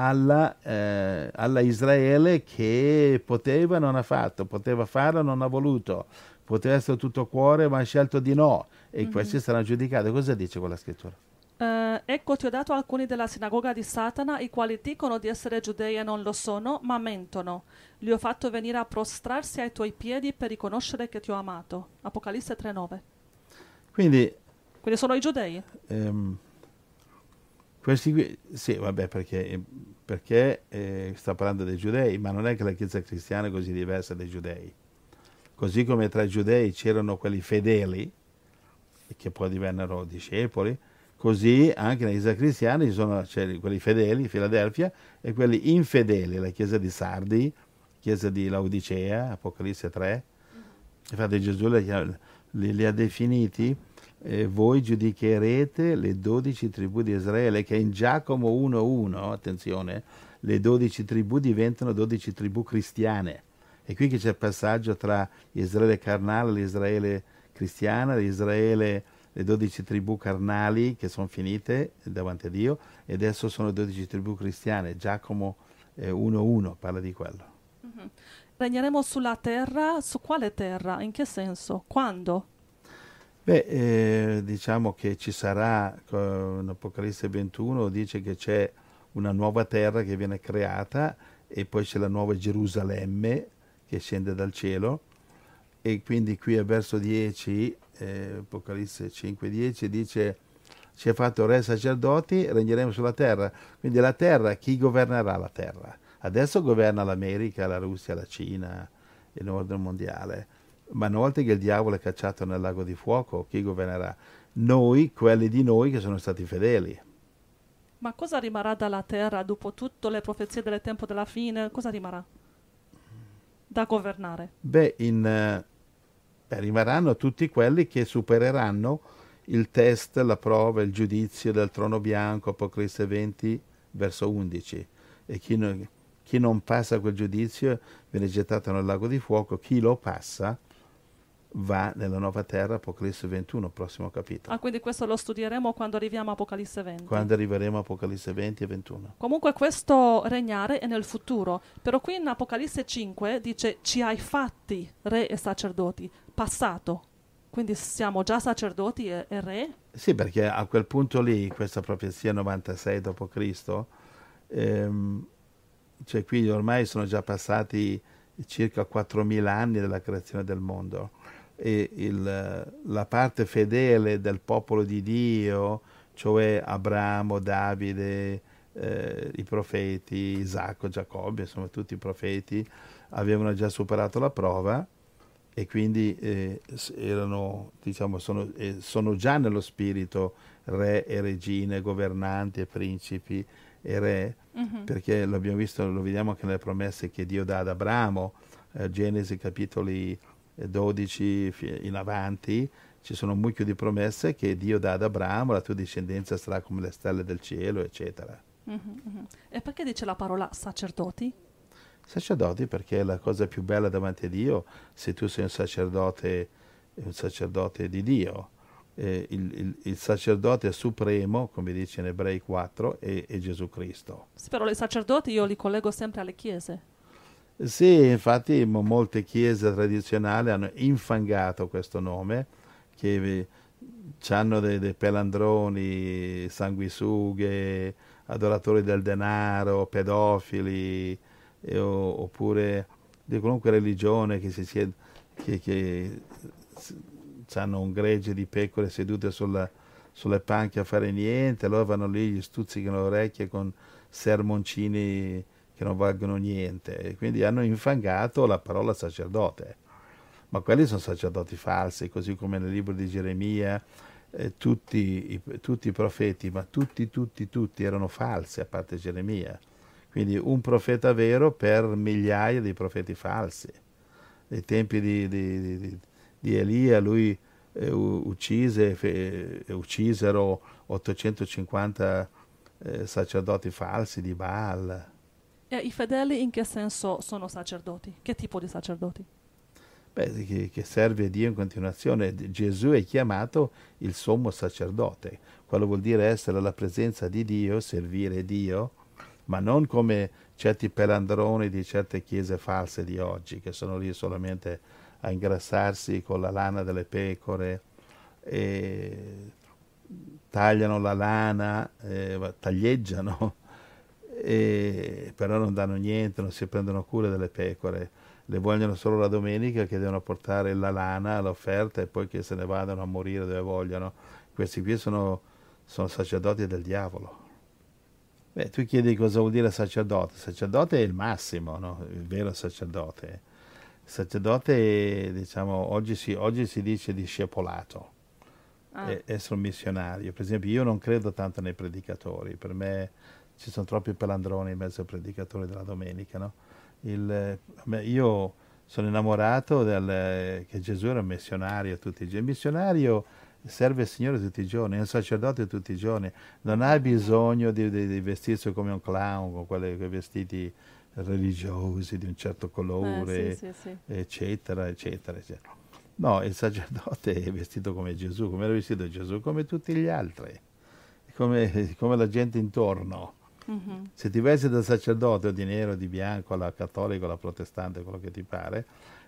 B: alla, eh, alla, Israele che poteva non ha fatto, poteva farlo non ha voluto, poteva essere tutto cuore ma ha scelto di no e mm-hmm. questi saranno giudicati. Cosa dice quella scrittura?
A: Uh, ecco ti ho dato alcuni della sinagoga di Satana, i quali dicono di essere giudei e non lo sono, ma mentono. Li ho fatto venire a prostrarsi ai tuoi piedi per riconoscere che ti ho amato. Apocalisse 3.9.
B: Quindi...
A: Quindi sono i giudei?
B: Um, questi qui, sì, vabbè, perché, perché eh, sta parlando dei giudei, ma non è che la Chiesa cristiana è così diversa dai giudei. Così come tra i giudei c'erano quelli fedeli, che poi divennero discepoli, Così anche nella Chiesa cristiana ci sono quelli fedeli, Filadelfia, e quelli infedeli, la Chiesa di Sardi, Chiesa di Laodicea, Apocalisse 3. Infatti Gesù li, li, li ha definiti, eh, voi giudicherete le dodici tribù di Israele, che in Giacomo 1.1, attenzione, le dodici tribù diventano dodici tribù cristiane. E qui che c'è il passaggio tra Israele carnale e l'Israele cristiana, l'Israele le dodici tribù carnali che sono finite davanti a Dio e adesso sono dodici tribù cristiane. Giacomo eh, 1.1 parla di quello.
A: Mm-hmm. Regneremo sulla terra, su quale terra? In che senso? Quando?
B: Beh, eh, diciamo che ci sarà, in Apocalisse 21 dice che c'è una nuova terra che viene creata e poi c'è la nuova Gerusalemme che scende dal cielo e quindi qui al verso 10 eh, Apocalisse 5.10 dice ci ha fatto re sacerdoti, regneremo sulla terra. Quindi la terra, chi governerà la terra? Adesso governa l'America, la Russia, la Cina, il nord mondiale. Ma una volta che il diavolo è cacciato nel lago di fuoco, chi governerà? Noi, quelli di noi che sono stati fedeli.
A: Ma cosa rimarrà dalla terra dopo tutte le profezie del tempo della fine? Cosa rimarrà da governare?
B: Beh, in, rimarranno tutti quelli che supereranno il test, la prova, il giudizio del trono bianco, Apocalisse 20, verso 11. E chi non, chi non passa quel giudizio viene gettato nel lago di fuoco, chi lo passa va nella nuova terra, Apocalisse 21, prossimo capitolo.
A: Ah, quindi questo lo studieremo quando arriviamo a Apocalisse 20.
B: Quando arriveremo a Apocalisse 20 e 21.
A: Comunque questo regnare è nel futuro, però qui in Apocalisse 5 dice ci hai fatti re e sacerdoti, passato. Quindi siamo già sacerdoti e, e re?
B: Sì, perché a quel punto lì, questa profezia 96 d.C., ehm, cioè qui ormai sono già passati circa 4.000 anni dalla creazione del mondo e il, la parte fedele del popolo di Dio, cioè Abramo, Davide, eh, i profeti, Isacco, Giacobbe, insomma tutti i profeti, avevano già superato la prova e quindi eh, erano, diciamo, sono, eh, sono, già nello spirito re e regine, governanti e principi e re, uh-huh. perché l'abbiamo visto, lo vediamo anche nelle promesse che Dio dà ad Abramo, eh, Genesi capitoli 12 in avanti, ci sono un mucchio di promesse che Dio dà ad Abramo, la tua discendenza sarà come le stelle del cielo, eccetera.
A: Uh-huh. E perché dice la parola sacerdoti?
B: Sacerdoti perché è la cosa più bella davanti a Dio se tu sei un sacerdote, un sacerdote di Dio. Eh, il, il, il, sacerdote supremo, come dice in Ebrei 4, è, è Gesù Cristo.
A: Sì, però i sacerdoti io li collego sempre alle chiese.
B: Sì, infatti molte chiese tradizionali hanno infangato questo nome, che hanno dei, dei pelandroni, sanguisughe, adoratori del denaro, pedofili, eh, oppure di qualunque religione che, si sia, che, che hanno un gregge di pecore sedute sulla, sulle panche a fare niente, allora vanno lì, gli stuzzicano le orecchie con sermoncini che non valgono niente, quindi hanno infangato la parola sacerdote. Ma quelli sono sacerdoti falsi, così come nel libro di Geremia eh, tutti, i, tutti i profeti, ma tutti, tutti, tutti erano falsi, a parte Geremia. Quindi un profeta vero per migliaia di profeti falsi. Nei tempi di, di, di, di Elia lui eh, uccise, fe, uccisero 850 eh, sacerdoti falsi di Baal.
A: E i fedeli in che senso sono sacerdoti? Che tipo di sacerdoti?
B: Beh, che, che, serve Dio in continuazione. Gesù è chiamato il sommo sacerdote. Quello vuol dire essere alla presenza di Dio, servire Dio ma non come certi pelandroni di certe chiese false di oggi, che sono lì solamente a ingrassarsi con la lana delle pecore tagliano la lana, eh, taglieggiano, e, però non danno niente, non si prendono cura delle pecore, le vogliono solo la domenica che devono portare la lana, l'offerta e poi che se ne vadano a morire dove vogliono. Questi qui sono, sono sacerdoti del diavolo. Beh, tu chiedi cosa vuol dire sacerdote. Sacerdote è il massimo, no? il vero sacerdote. Il sacerdote, diciamo, oggi si, oggi si dice discepolato, ah. essere un missionario. Per esempio, io non credo tanto nei predicatori, per me ci sono troppi pelandroni in mezzo ai predicatori della domenica. No? Il, io sono innamorato del, che Gesù era un missionario tutti i giorni. Il missionario serve il Signore tutti i giorni, è un sacerdote tutti i giorni, non ha bisogno di, di, di vestirsi come un clown, con quelle, quei vestiti religiosi di un certo colore, eh, sì, sì, sì. eccetera, eccetera, eccetera. No, il sacerdote è vestito come Gesù, come era vestito Gesù, come tutti gli altri, come, come la gente intorno. Mm-hmm. Se ti vesti da sacerdote o di nero, di bianco, alla cattolica, alla protestante, quello che ti pare,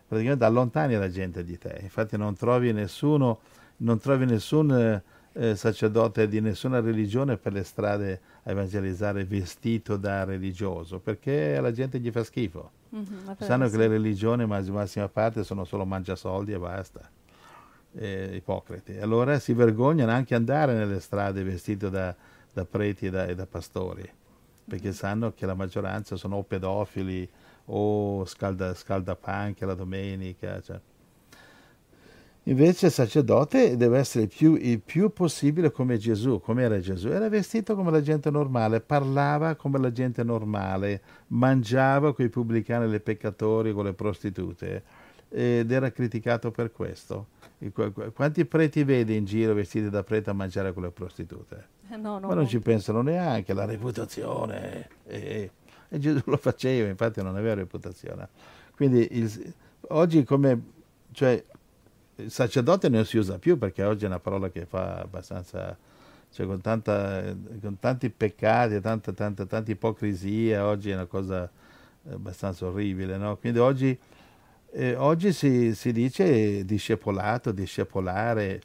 B: praticamente allontani la gente di te. Infatti non trovi nessuno non trovi nessun eh, sacerdote di nessuna religione per le strade a evangelizzare vestito da religioso, perché la gente gli fa schifo. Mm-hmm, Sanno che le religioni, ma in massima parte, sono solo mangiasoldi e basta. Eh, ipocriti. Allora si vergognano anche andare nelle strade vestito da, da preti e da, e da pastori, perché sanno che la maggioranza sono o pedofili o scalda, scaldapanche la domenica. Cioè. Invece il sacerdote deve essere più, il più possibile come Gesù, come era Gesù. Era vestito come la gente normale, parlava come la gente normale, mangiava con i pubblicani, le peccatori, con le prostitute ed era criticato per questo. Quanti preti vedi in giro vestiti da prete a mangiare con le prostitute? Eh no, no, Ma non no. ci pensano neanche, la reputazione. E, e, Gesù lo faceva, infatti non aveva reputazione. Quindi il, oggi come... Cioè, il sacerdote non si usa più perché oggi è una parola che fa abbastanza, cioè con, tanta, con tanti peccati, tanta, tanta, tanta ipocrisia, oggi è una cosa abbastanza orribile, no? Quindi oggi, eh, oggi si, si, dice discepolato, discepolare,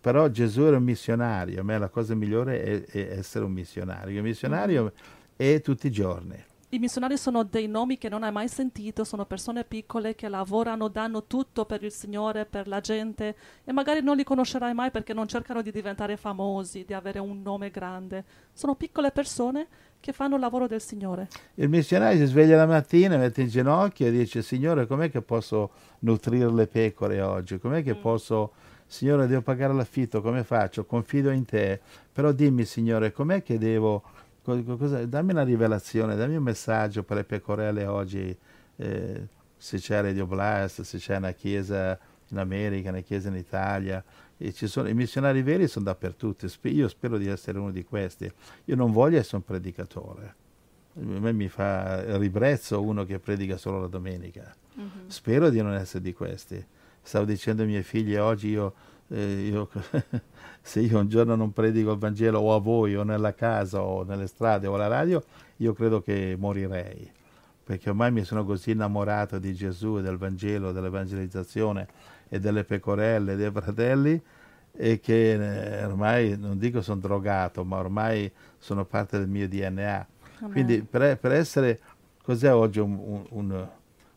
B: però Gesù era un missionario, a me la cosa migliore è, è essere un missionario, il missionario è tutti i giorni
A: i missionari sono dei nomi che non hai mai sentito, sono persone piccole che lavorano, danno tutto per il Signore, per la gente e magari non li conoscerai mai perché non cercano di diventare famosi, di avere un nome grande. Sono piccole persone che fanno il lavoro del Signore.
B: Il missionario si sveglia la mattina, mette in ginocchio e dice Signore com'è che posso nutrire le pecore oggi? Com'è che mm. posso... Signore, devo pagare l'affitto, come faccio? Confido in te. Però dimmi, Signore, com'è che devo cosa, dammi una rivelazione, dammi un messaggio per le pecorelle oggi, eh, se c'è Radio Blast, se c'è una chiesa in America, una chiesa in Italia. Sono, I missionari veri sono dappertutto, io spero di essere uno di questi. Io non voglio essere un predicatore. A me mi fa ribrezzo uno che predica solo la domenica. Mm-hmm. Spero di non essere di questi. Stavo dicendo ai miei figli oggi io eh, io, se io un giorno non predico il Vangelo o a voi o nella casa o nelle strade o alla radio, io credo che morirei, perché ormai mi sono così innamorato di Gesù e del Vangelo, dell'evangelizzazione e delle pecorelle, dei fratelli, e che eh, ormai non dico sono drogato, ma ormai sono parte del mio DNA. Amen. Quindi per, per, essere, cos'è oggi un, un, un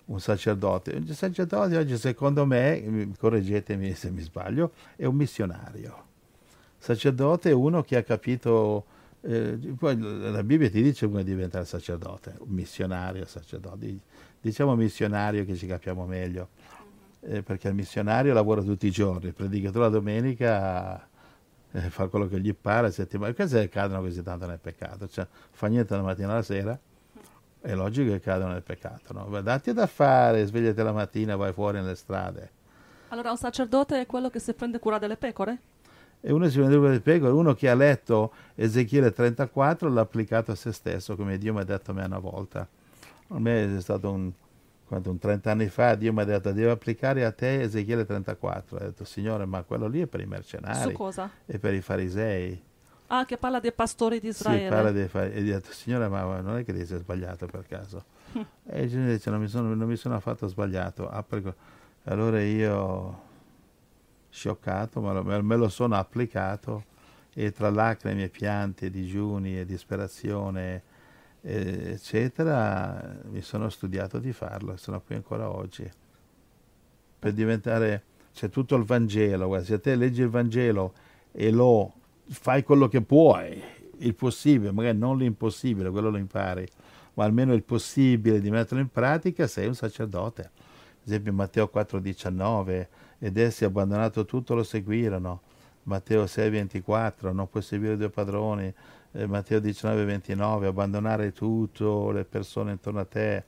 B: un sacerdote. Un sacerdote oggi, secondo me, correggetemi se mi sbaglio, è un missionario. Sacerdote è uno che ha capito, eh, poi la Bibbia ti dice come diventare sacerdote, missionario, sacerdote. Diciamo missionario che ci capiamo meglio, eh, perché il missionario lavora tutti i giorni, il predicatore la domenica eh, fa quello che gli pare, settimana. Queste cadono così tanto nel peccato, cioè fa niente la mattina alla sera è logico che cadano nel peccato, no? Datti da fare, svegliati la mattina, vai fuori nelle strade.
A: Allora un sacerdote è quello che si prende cura delle pecore?
B: E uno si prende delle pecore, uno che ha letto Ezechiele 34 l'ha applicato a se stesso, come Dio mi ha detto a me una volta. A me è stato un, quanto, un 30 anni fa, Dio mi ha detto devo applicare a te Ezechiele 34. Ho detto Signore, ma quello lì è per i mercenari.
A: Su cosa?
B: E per i farisei.
A: Ah, che parla dei pastori di Israele.
B: Sì, parla dei e gli ha detto, signora, ma non è che si è sbagliato per caso? e il Signore dice, non mi sono, non mi sono affatto sbagliato. Allora io, scioccato, ma me lo sono applicato e tra lacrime e pianti, digiuni e disperazione, eccetera, mi sono studiato di farlo e sono qui ancora oggi. Per diventare, c'è tutto il Vangelo, guarda, se te leggi il Vangelo e lo fai quello che puoi, il possibile, magari non l'impossibile, quello lo impari, ma almeno il possibile di metterlo in pratica, sei un sacerdote. Ad esempio Matteo 4,19, ed essi abbandonato tutto lo seguirono. Matteo 6,24, non puoi seguire due padroni. Eh, Matteo 19,29, abbandonare tutto, le persone intorno a te.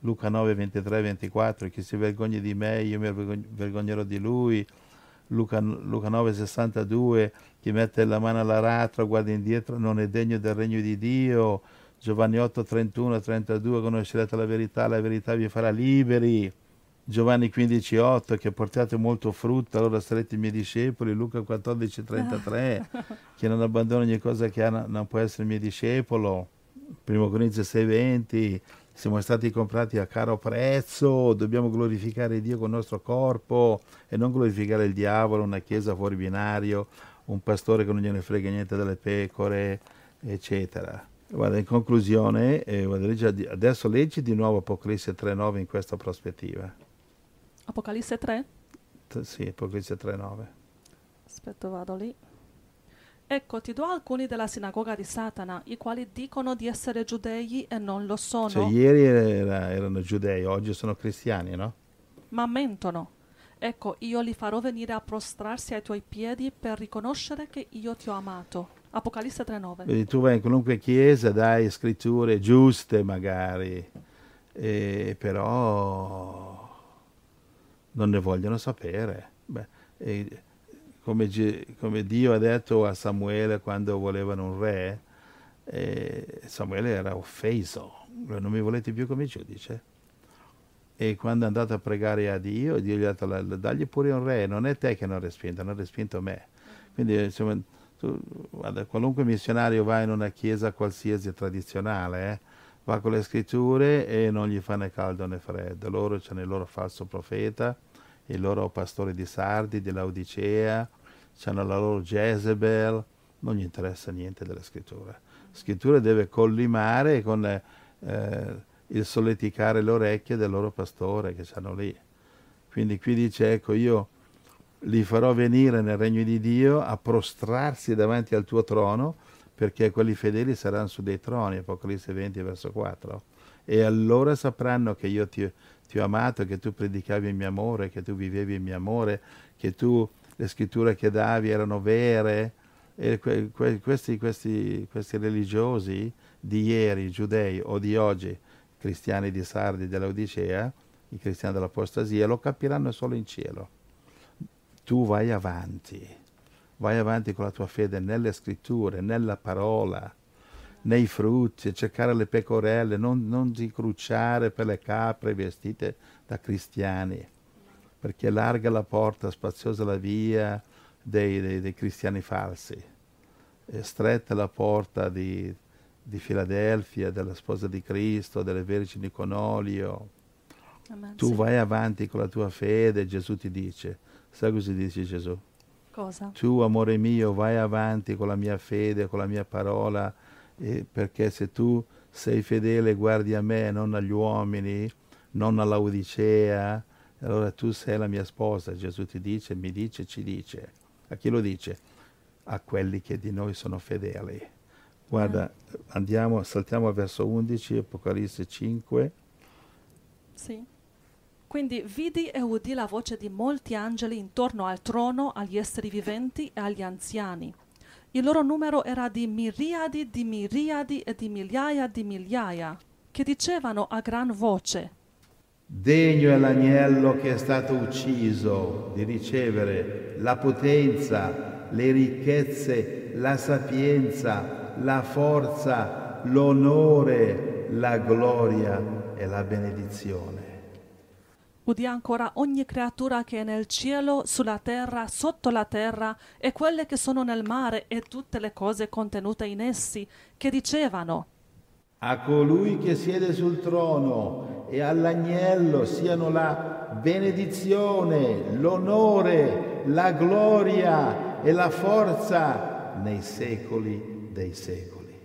B: Luca 9, 23, 24, chi si vergogna di me, io mi vergognerò di lui. Luca, Luca 9, 62, chi mette la mano all'aratro, guarda indietro, non è degno del regno di Dio. Giovanni 8, 31, 32, conoscerete la verità, la verità vi farà liberi. Giovanni 15, 8, che portate molto frutto, allora sarete i miei discepoli. Luca 14, 33, chi non abbandona ogni cosa che ha non può essere mio discepolo. Primo Corinzi 6, 20, siamo stati comprati a caro prezzo, dobbiamo glorificare Dio con il nostro corpo e non glorificare il diavolo, una chiesa fuori binario, un pastore che non gliene frega niente delle pecore, eccetera. Guarda, in conclusione, eh, adesso leggi di nuovo Apocalisse 3.9 in questa prospettiva.
A: Apocalisse 3?
B: Sì, Apocalisse 3.9.
A: Aspetta, vado lì. Ecco, ti do alcuni della sinagoga di Satana, i quali dicono di essere giudei e non lo sono.
B: Cioè, ieri era, erano giudei, oggi sono cristiani, no?
A: Ma mentono. Ecco, io li farò venire a prostrarsi ai tuoi piedi per riconoscere che io ti ho amato. Apocalisse 3.9.
B: Vedi, tu vai in qualunque chiesa, dai scritture giuste magari, e però non ne vogliono sapere. Beh, e, come, come, Dio ha detto a Samuele quando volevano un re, eh, Samuele era offeso, non mi volete più come giudice e quando è andato a pregare a Dio, Dio gli ha detto, dagli pure un re, non è te che non respinto, hanno respinto me. Quindi insomma, tu, guarda, qualunque missionario va in una chiesa qualsiasi tradizionale, eh, va con le scritture e non gli fa né caldo né freddo. Loro c'è il loro falso profeta, il loro pastore di Sardi, di Laodicea, hanno la loro Jezebel, non gli interessa niente delle scritture. La scrittura deve collimare con... Eh, il solleticare le orecchie del loro pastore che stanno lì. Quindi qui dice, ecco, io li farò venire nel regno di Dio a prostrarsi davanti al tuo trono, perché quelli fedeli saranno su dei troni, Apocalisse 20, verso 4. E allora sapranno che io ti, ti ho amato, che tu predicavi il mio amore, che tu vivevi il mio amore, che tu le scritture che davi erano vere. E que, que, questi, questi, questi religiosi di ieri, giudei o di oggi, cristiani di Sardi dell'Odicea, i cristiani dell'apostasia, lo capiranno solo in cielo. Tu vai avanti, vai avanti con la tua fede nelle scritture, nella parola, nei frutti, cercare le pecorelle, non, non ti cruciare per le capre vestite da cristiani, perché larga la porta, spaziosa la via dei, dei, dei cristiani falsi, e stretta la porta di, di Filadelfia, della sposa di Cristo, delle vergini con olio. Amen, tu sì. vai avanti con la tua fede, Gesù ti dice. Sai cosa dice Gesù?
A: Cosa?
B: Tu, amore mio, vai avanti con la mia fede, con la mia parola, perché se tu sei fedele guardi a me, non agli uomini, non alla Odicea, allora tu sei la mia sposa. Gesù ti dice, mi dice, ci dice. A chi lo dice? A quelli che di noi sono fedeli. Guarda, andiamo, saltiamo al verso 11, Apocalisse 5.
A: Sì. Quindi vidi e udì la voce di molti angeli intorno al trono, agli esseri viventi e agli anziani. Il loro numero era di miriadi di miriadi e di migliaia di migliaia, che dicevano a gran voce,
B: Degno è l'agnello che è stato ucciso di ricevere la potenza, le ricchezze, la sapienza, la forza, l'onore, la gloria e la benedizione.
A: Udì ancora ogni creatura che è nel cielo, sulla terra, sotto la terra, e quelle che sono nel mare, e tutte le cose contenute in essi, che dicevano
B: A colui che siede sul trono e all'agnello siano la benedizione, l'onore, la gloria e la forza nei secoli dei secoli.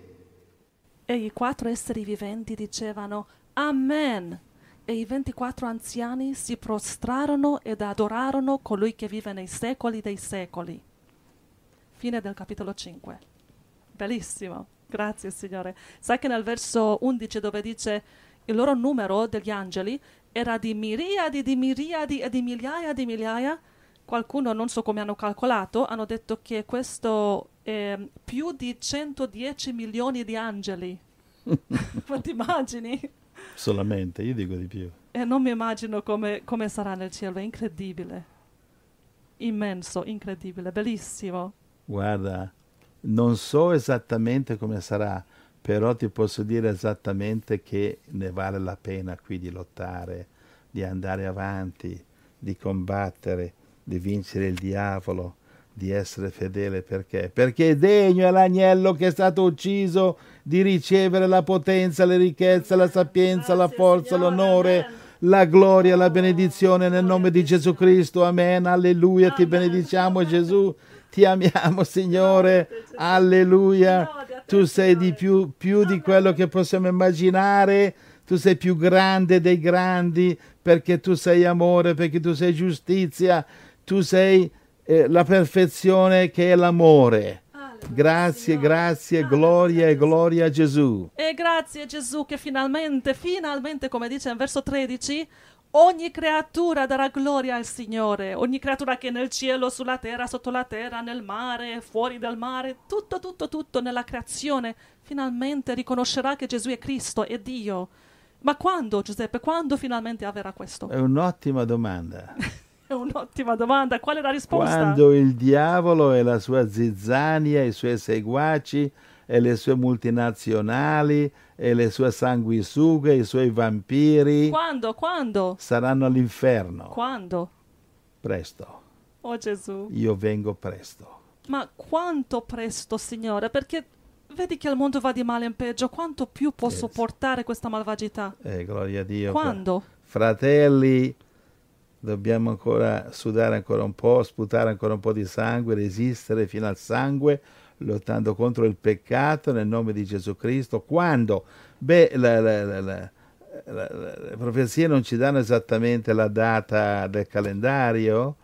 A: E i quattro esseri viventi dicevano Amen. E i ventiquattro anziani si prostrarono ed adorarono colui che vive nei secoli dei secoli. Fine del capitolo 5. Bellissimo. Grazie Signore. Sai che nel verso 11 dove dice il loro numero degli angeli era di miriadi di miriadi e di migliaia di migliaia, qualcuno non so come hanno calcolato, hanno detto che questo è più di 110 milioni di angeli. Ma ti immagini?
B: Solamente, io dico di più.
A: E non mi immagino come, come sarà nel cielo, è incredibile. Immenso, incredibile, bellissimo.
B: Guarda, non so esattamente come sarà, però ti posso dire esattamente che ne vale la pena qui di lottare, di andare avanti, di combattere, di vincere il diavolo, di essere fedele perché? Perché degno è l'agnello che è stato ucciso di ricevere la potenza, le ricchezze, la sapienza, la forza, l'onore, la gloria, la benedizione nel nome di Gesù Cristo. Amen. Alleluia. Ti benediciamo Gesù. Ti amiamo Signore. Alleluia. Tu sei di più, più di quello che possiamo immaginare. Tu sei più grande dei grandi perché tu sei amore, perché tu sei giustizia. Tu sei eh, la perfezione che è l'amore. Grazie, grazie, gloria e gloria a Gesù.
A: E grazie Gesù che finalmente, finalmente, come dice in verso 13, ogni creatura darà gloria al Signore, ogni creatura che è nel cielo, sulla terra, sotto la terra, nel mare, fuori dal mare, tutto, tutto, tutto nella creazione, finalmente riconoscerà che Gesù è Cristo, è Dio. Ma quando, Giuseppe, quando finalmente avverrà questo?
B: È un'ottima domanda.
A: È un'ottima domanda. Qual è la risposta?
B: Quando il diavolo e la sua zizzania, i suoi seguaci e le sue multinazionali e le sue sanguisughe, i suoi vampiri
A: Quando? Quando?
B: saranno all'inferno.
A: Quando?
B: Presto.
A: Oh Gesù.
B: Io vengo presto.
A: Ma quanto presto, Signore? Perché vedi che il mondo va di male in peggio. Quanto più può
B: Yes.
A: sopportare questa malvagità?
B: Eh, gloria a Dio.
A: Quando?
B: Fratelli, dobbiamo ancora sudare ancora un po', sputare ancora un po' di sangue, resistere fino al sangue, lottando contro il peccato nel nome di Gesù Cristo. Quando? Beh, la- la- la- le profezie non ci danno esattamente la data del calendario,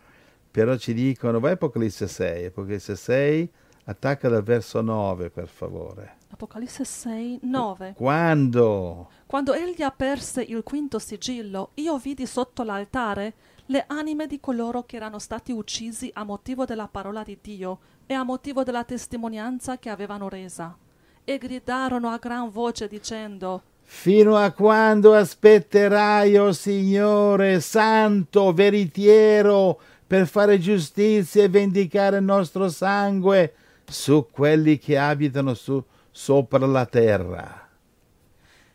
B: però ci dicono, vai Apocalisse 6, Apocalisse 6, attacca dal verso 9 per favore.
A: Apocalisse 6, 9.
B: Quando?
A: Quando egli aperse il quinto sigillo, io vidi sotto l'altare le anime di coloro che erano stati uccisi a motivo della parola di Dio e a motivo della testimonianza che avevano resa. E gridarono a gran voce dicendo,
B: Fino a quando aspetterai, o Signore, santo, veritiero, per fare giustizia e vendicare il nostro sangue su quelli che abitano su, sopra la terra?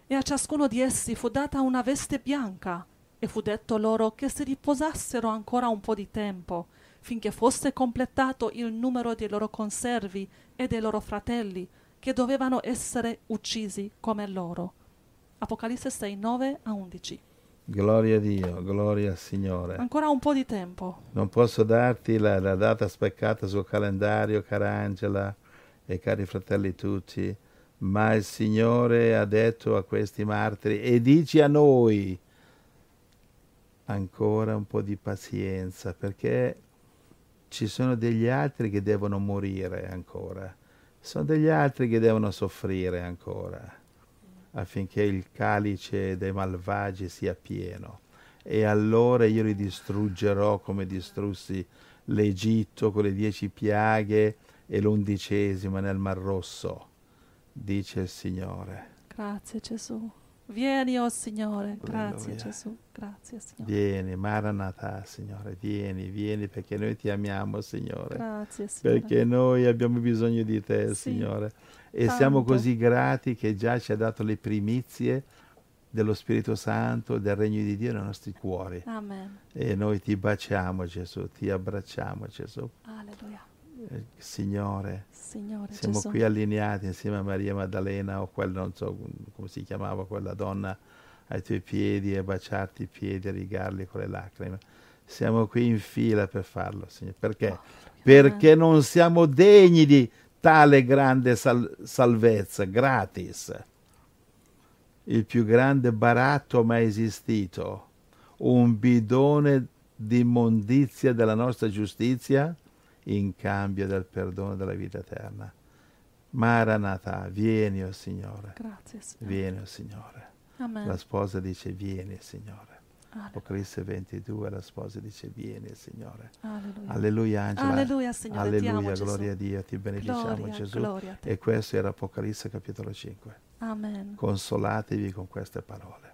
A: E a ciascuno di essi fu data una veste bianca, e fu detto loro che si riposassero ancora un po' di tempo, finché fosse completato il numero dei loro conservi e dei loro fratelli, che dovevano essere uccisi come loro. Apocalisse 6, 9 a 11.
B: Gloria a Dio, gloria al Signore.
A: Ancora un po' di tempo.
B: Non posso darti la, la data speccata sul calendario, cara Angela e cari fratelli tutti, ma il Signore ha detto a questi martiri e dici a noi ancora un po' di pazienza perché ci sono degli altri che devono morire ancora, sono degli altri che devono soffrire ancora affinché il calice dei malvagi sia pieno. E allora io li distruggerò come distrussi l'Egitto con le dieci piaghe e l'undicesima nel Mar Rosso, dice il Signore.
A: Grazie Gesù. Vieni, oh Signore. Grazie
B: Alleluia.
A: Gesù. Grazie Signore.
B: Vieni, Maranatha, Signore, vieni, vieni perché noi ti amiamo, Signore.
A: Grazie Signore.
B: Perché noi abbiamo bisogno di te,
A: Sì,
B: Signore. E
A: tanto.
B: siamo così grati che già ci ha dato le primizie dello Spirito Santo, del regno di Dio nei nostri cuori.
A: Amen.
B: E noi ti baciamo Gesù, ti abbracciamo Gesù.
A: Alleluia.
B: Signore,
A: Signore
B: siamo
A: Gesù.
B: qui allineati insieme a Maria Maddalena o quella, non so come si chiamava, quella donna ai tuoi piedi e baciarti i piedi e rigarli con le lacrime. Siamo qui in fila per farlo, Signore. Perché? Perché non siamo degni di tale grande sal- salvezza, gratis. Il più grande baratto mai esistito, un bidone di immondizia della nostra giustizia in cambio del perdono della vita eterna. Maranatha, vieni, o oh Signore,
A: Grazie, Signore.
B: vieni, o oh Signore.
A: Amen.
B: La sposa dice, vieni, Signore. Apocalisse 22, la sposa dice, vieni, Signore.
A: Alleluia.
B: Alleluia, Angela.
A: Alleluia, Signore,
B: Alleluia,
A: amo, Gesù.
B: gloria a Dio, ti benediciamo,
A: Gloria,
B: Gesù.
A: gloria.
B: E questo era Apocalisse capitolo 5.
A: Amen.
B: Consolatevi con queste parole.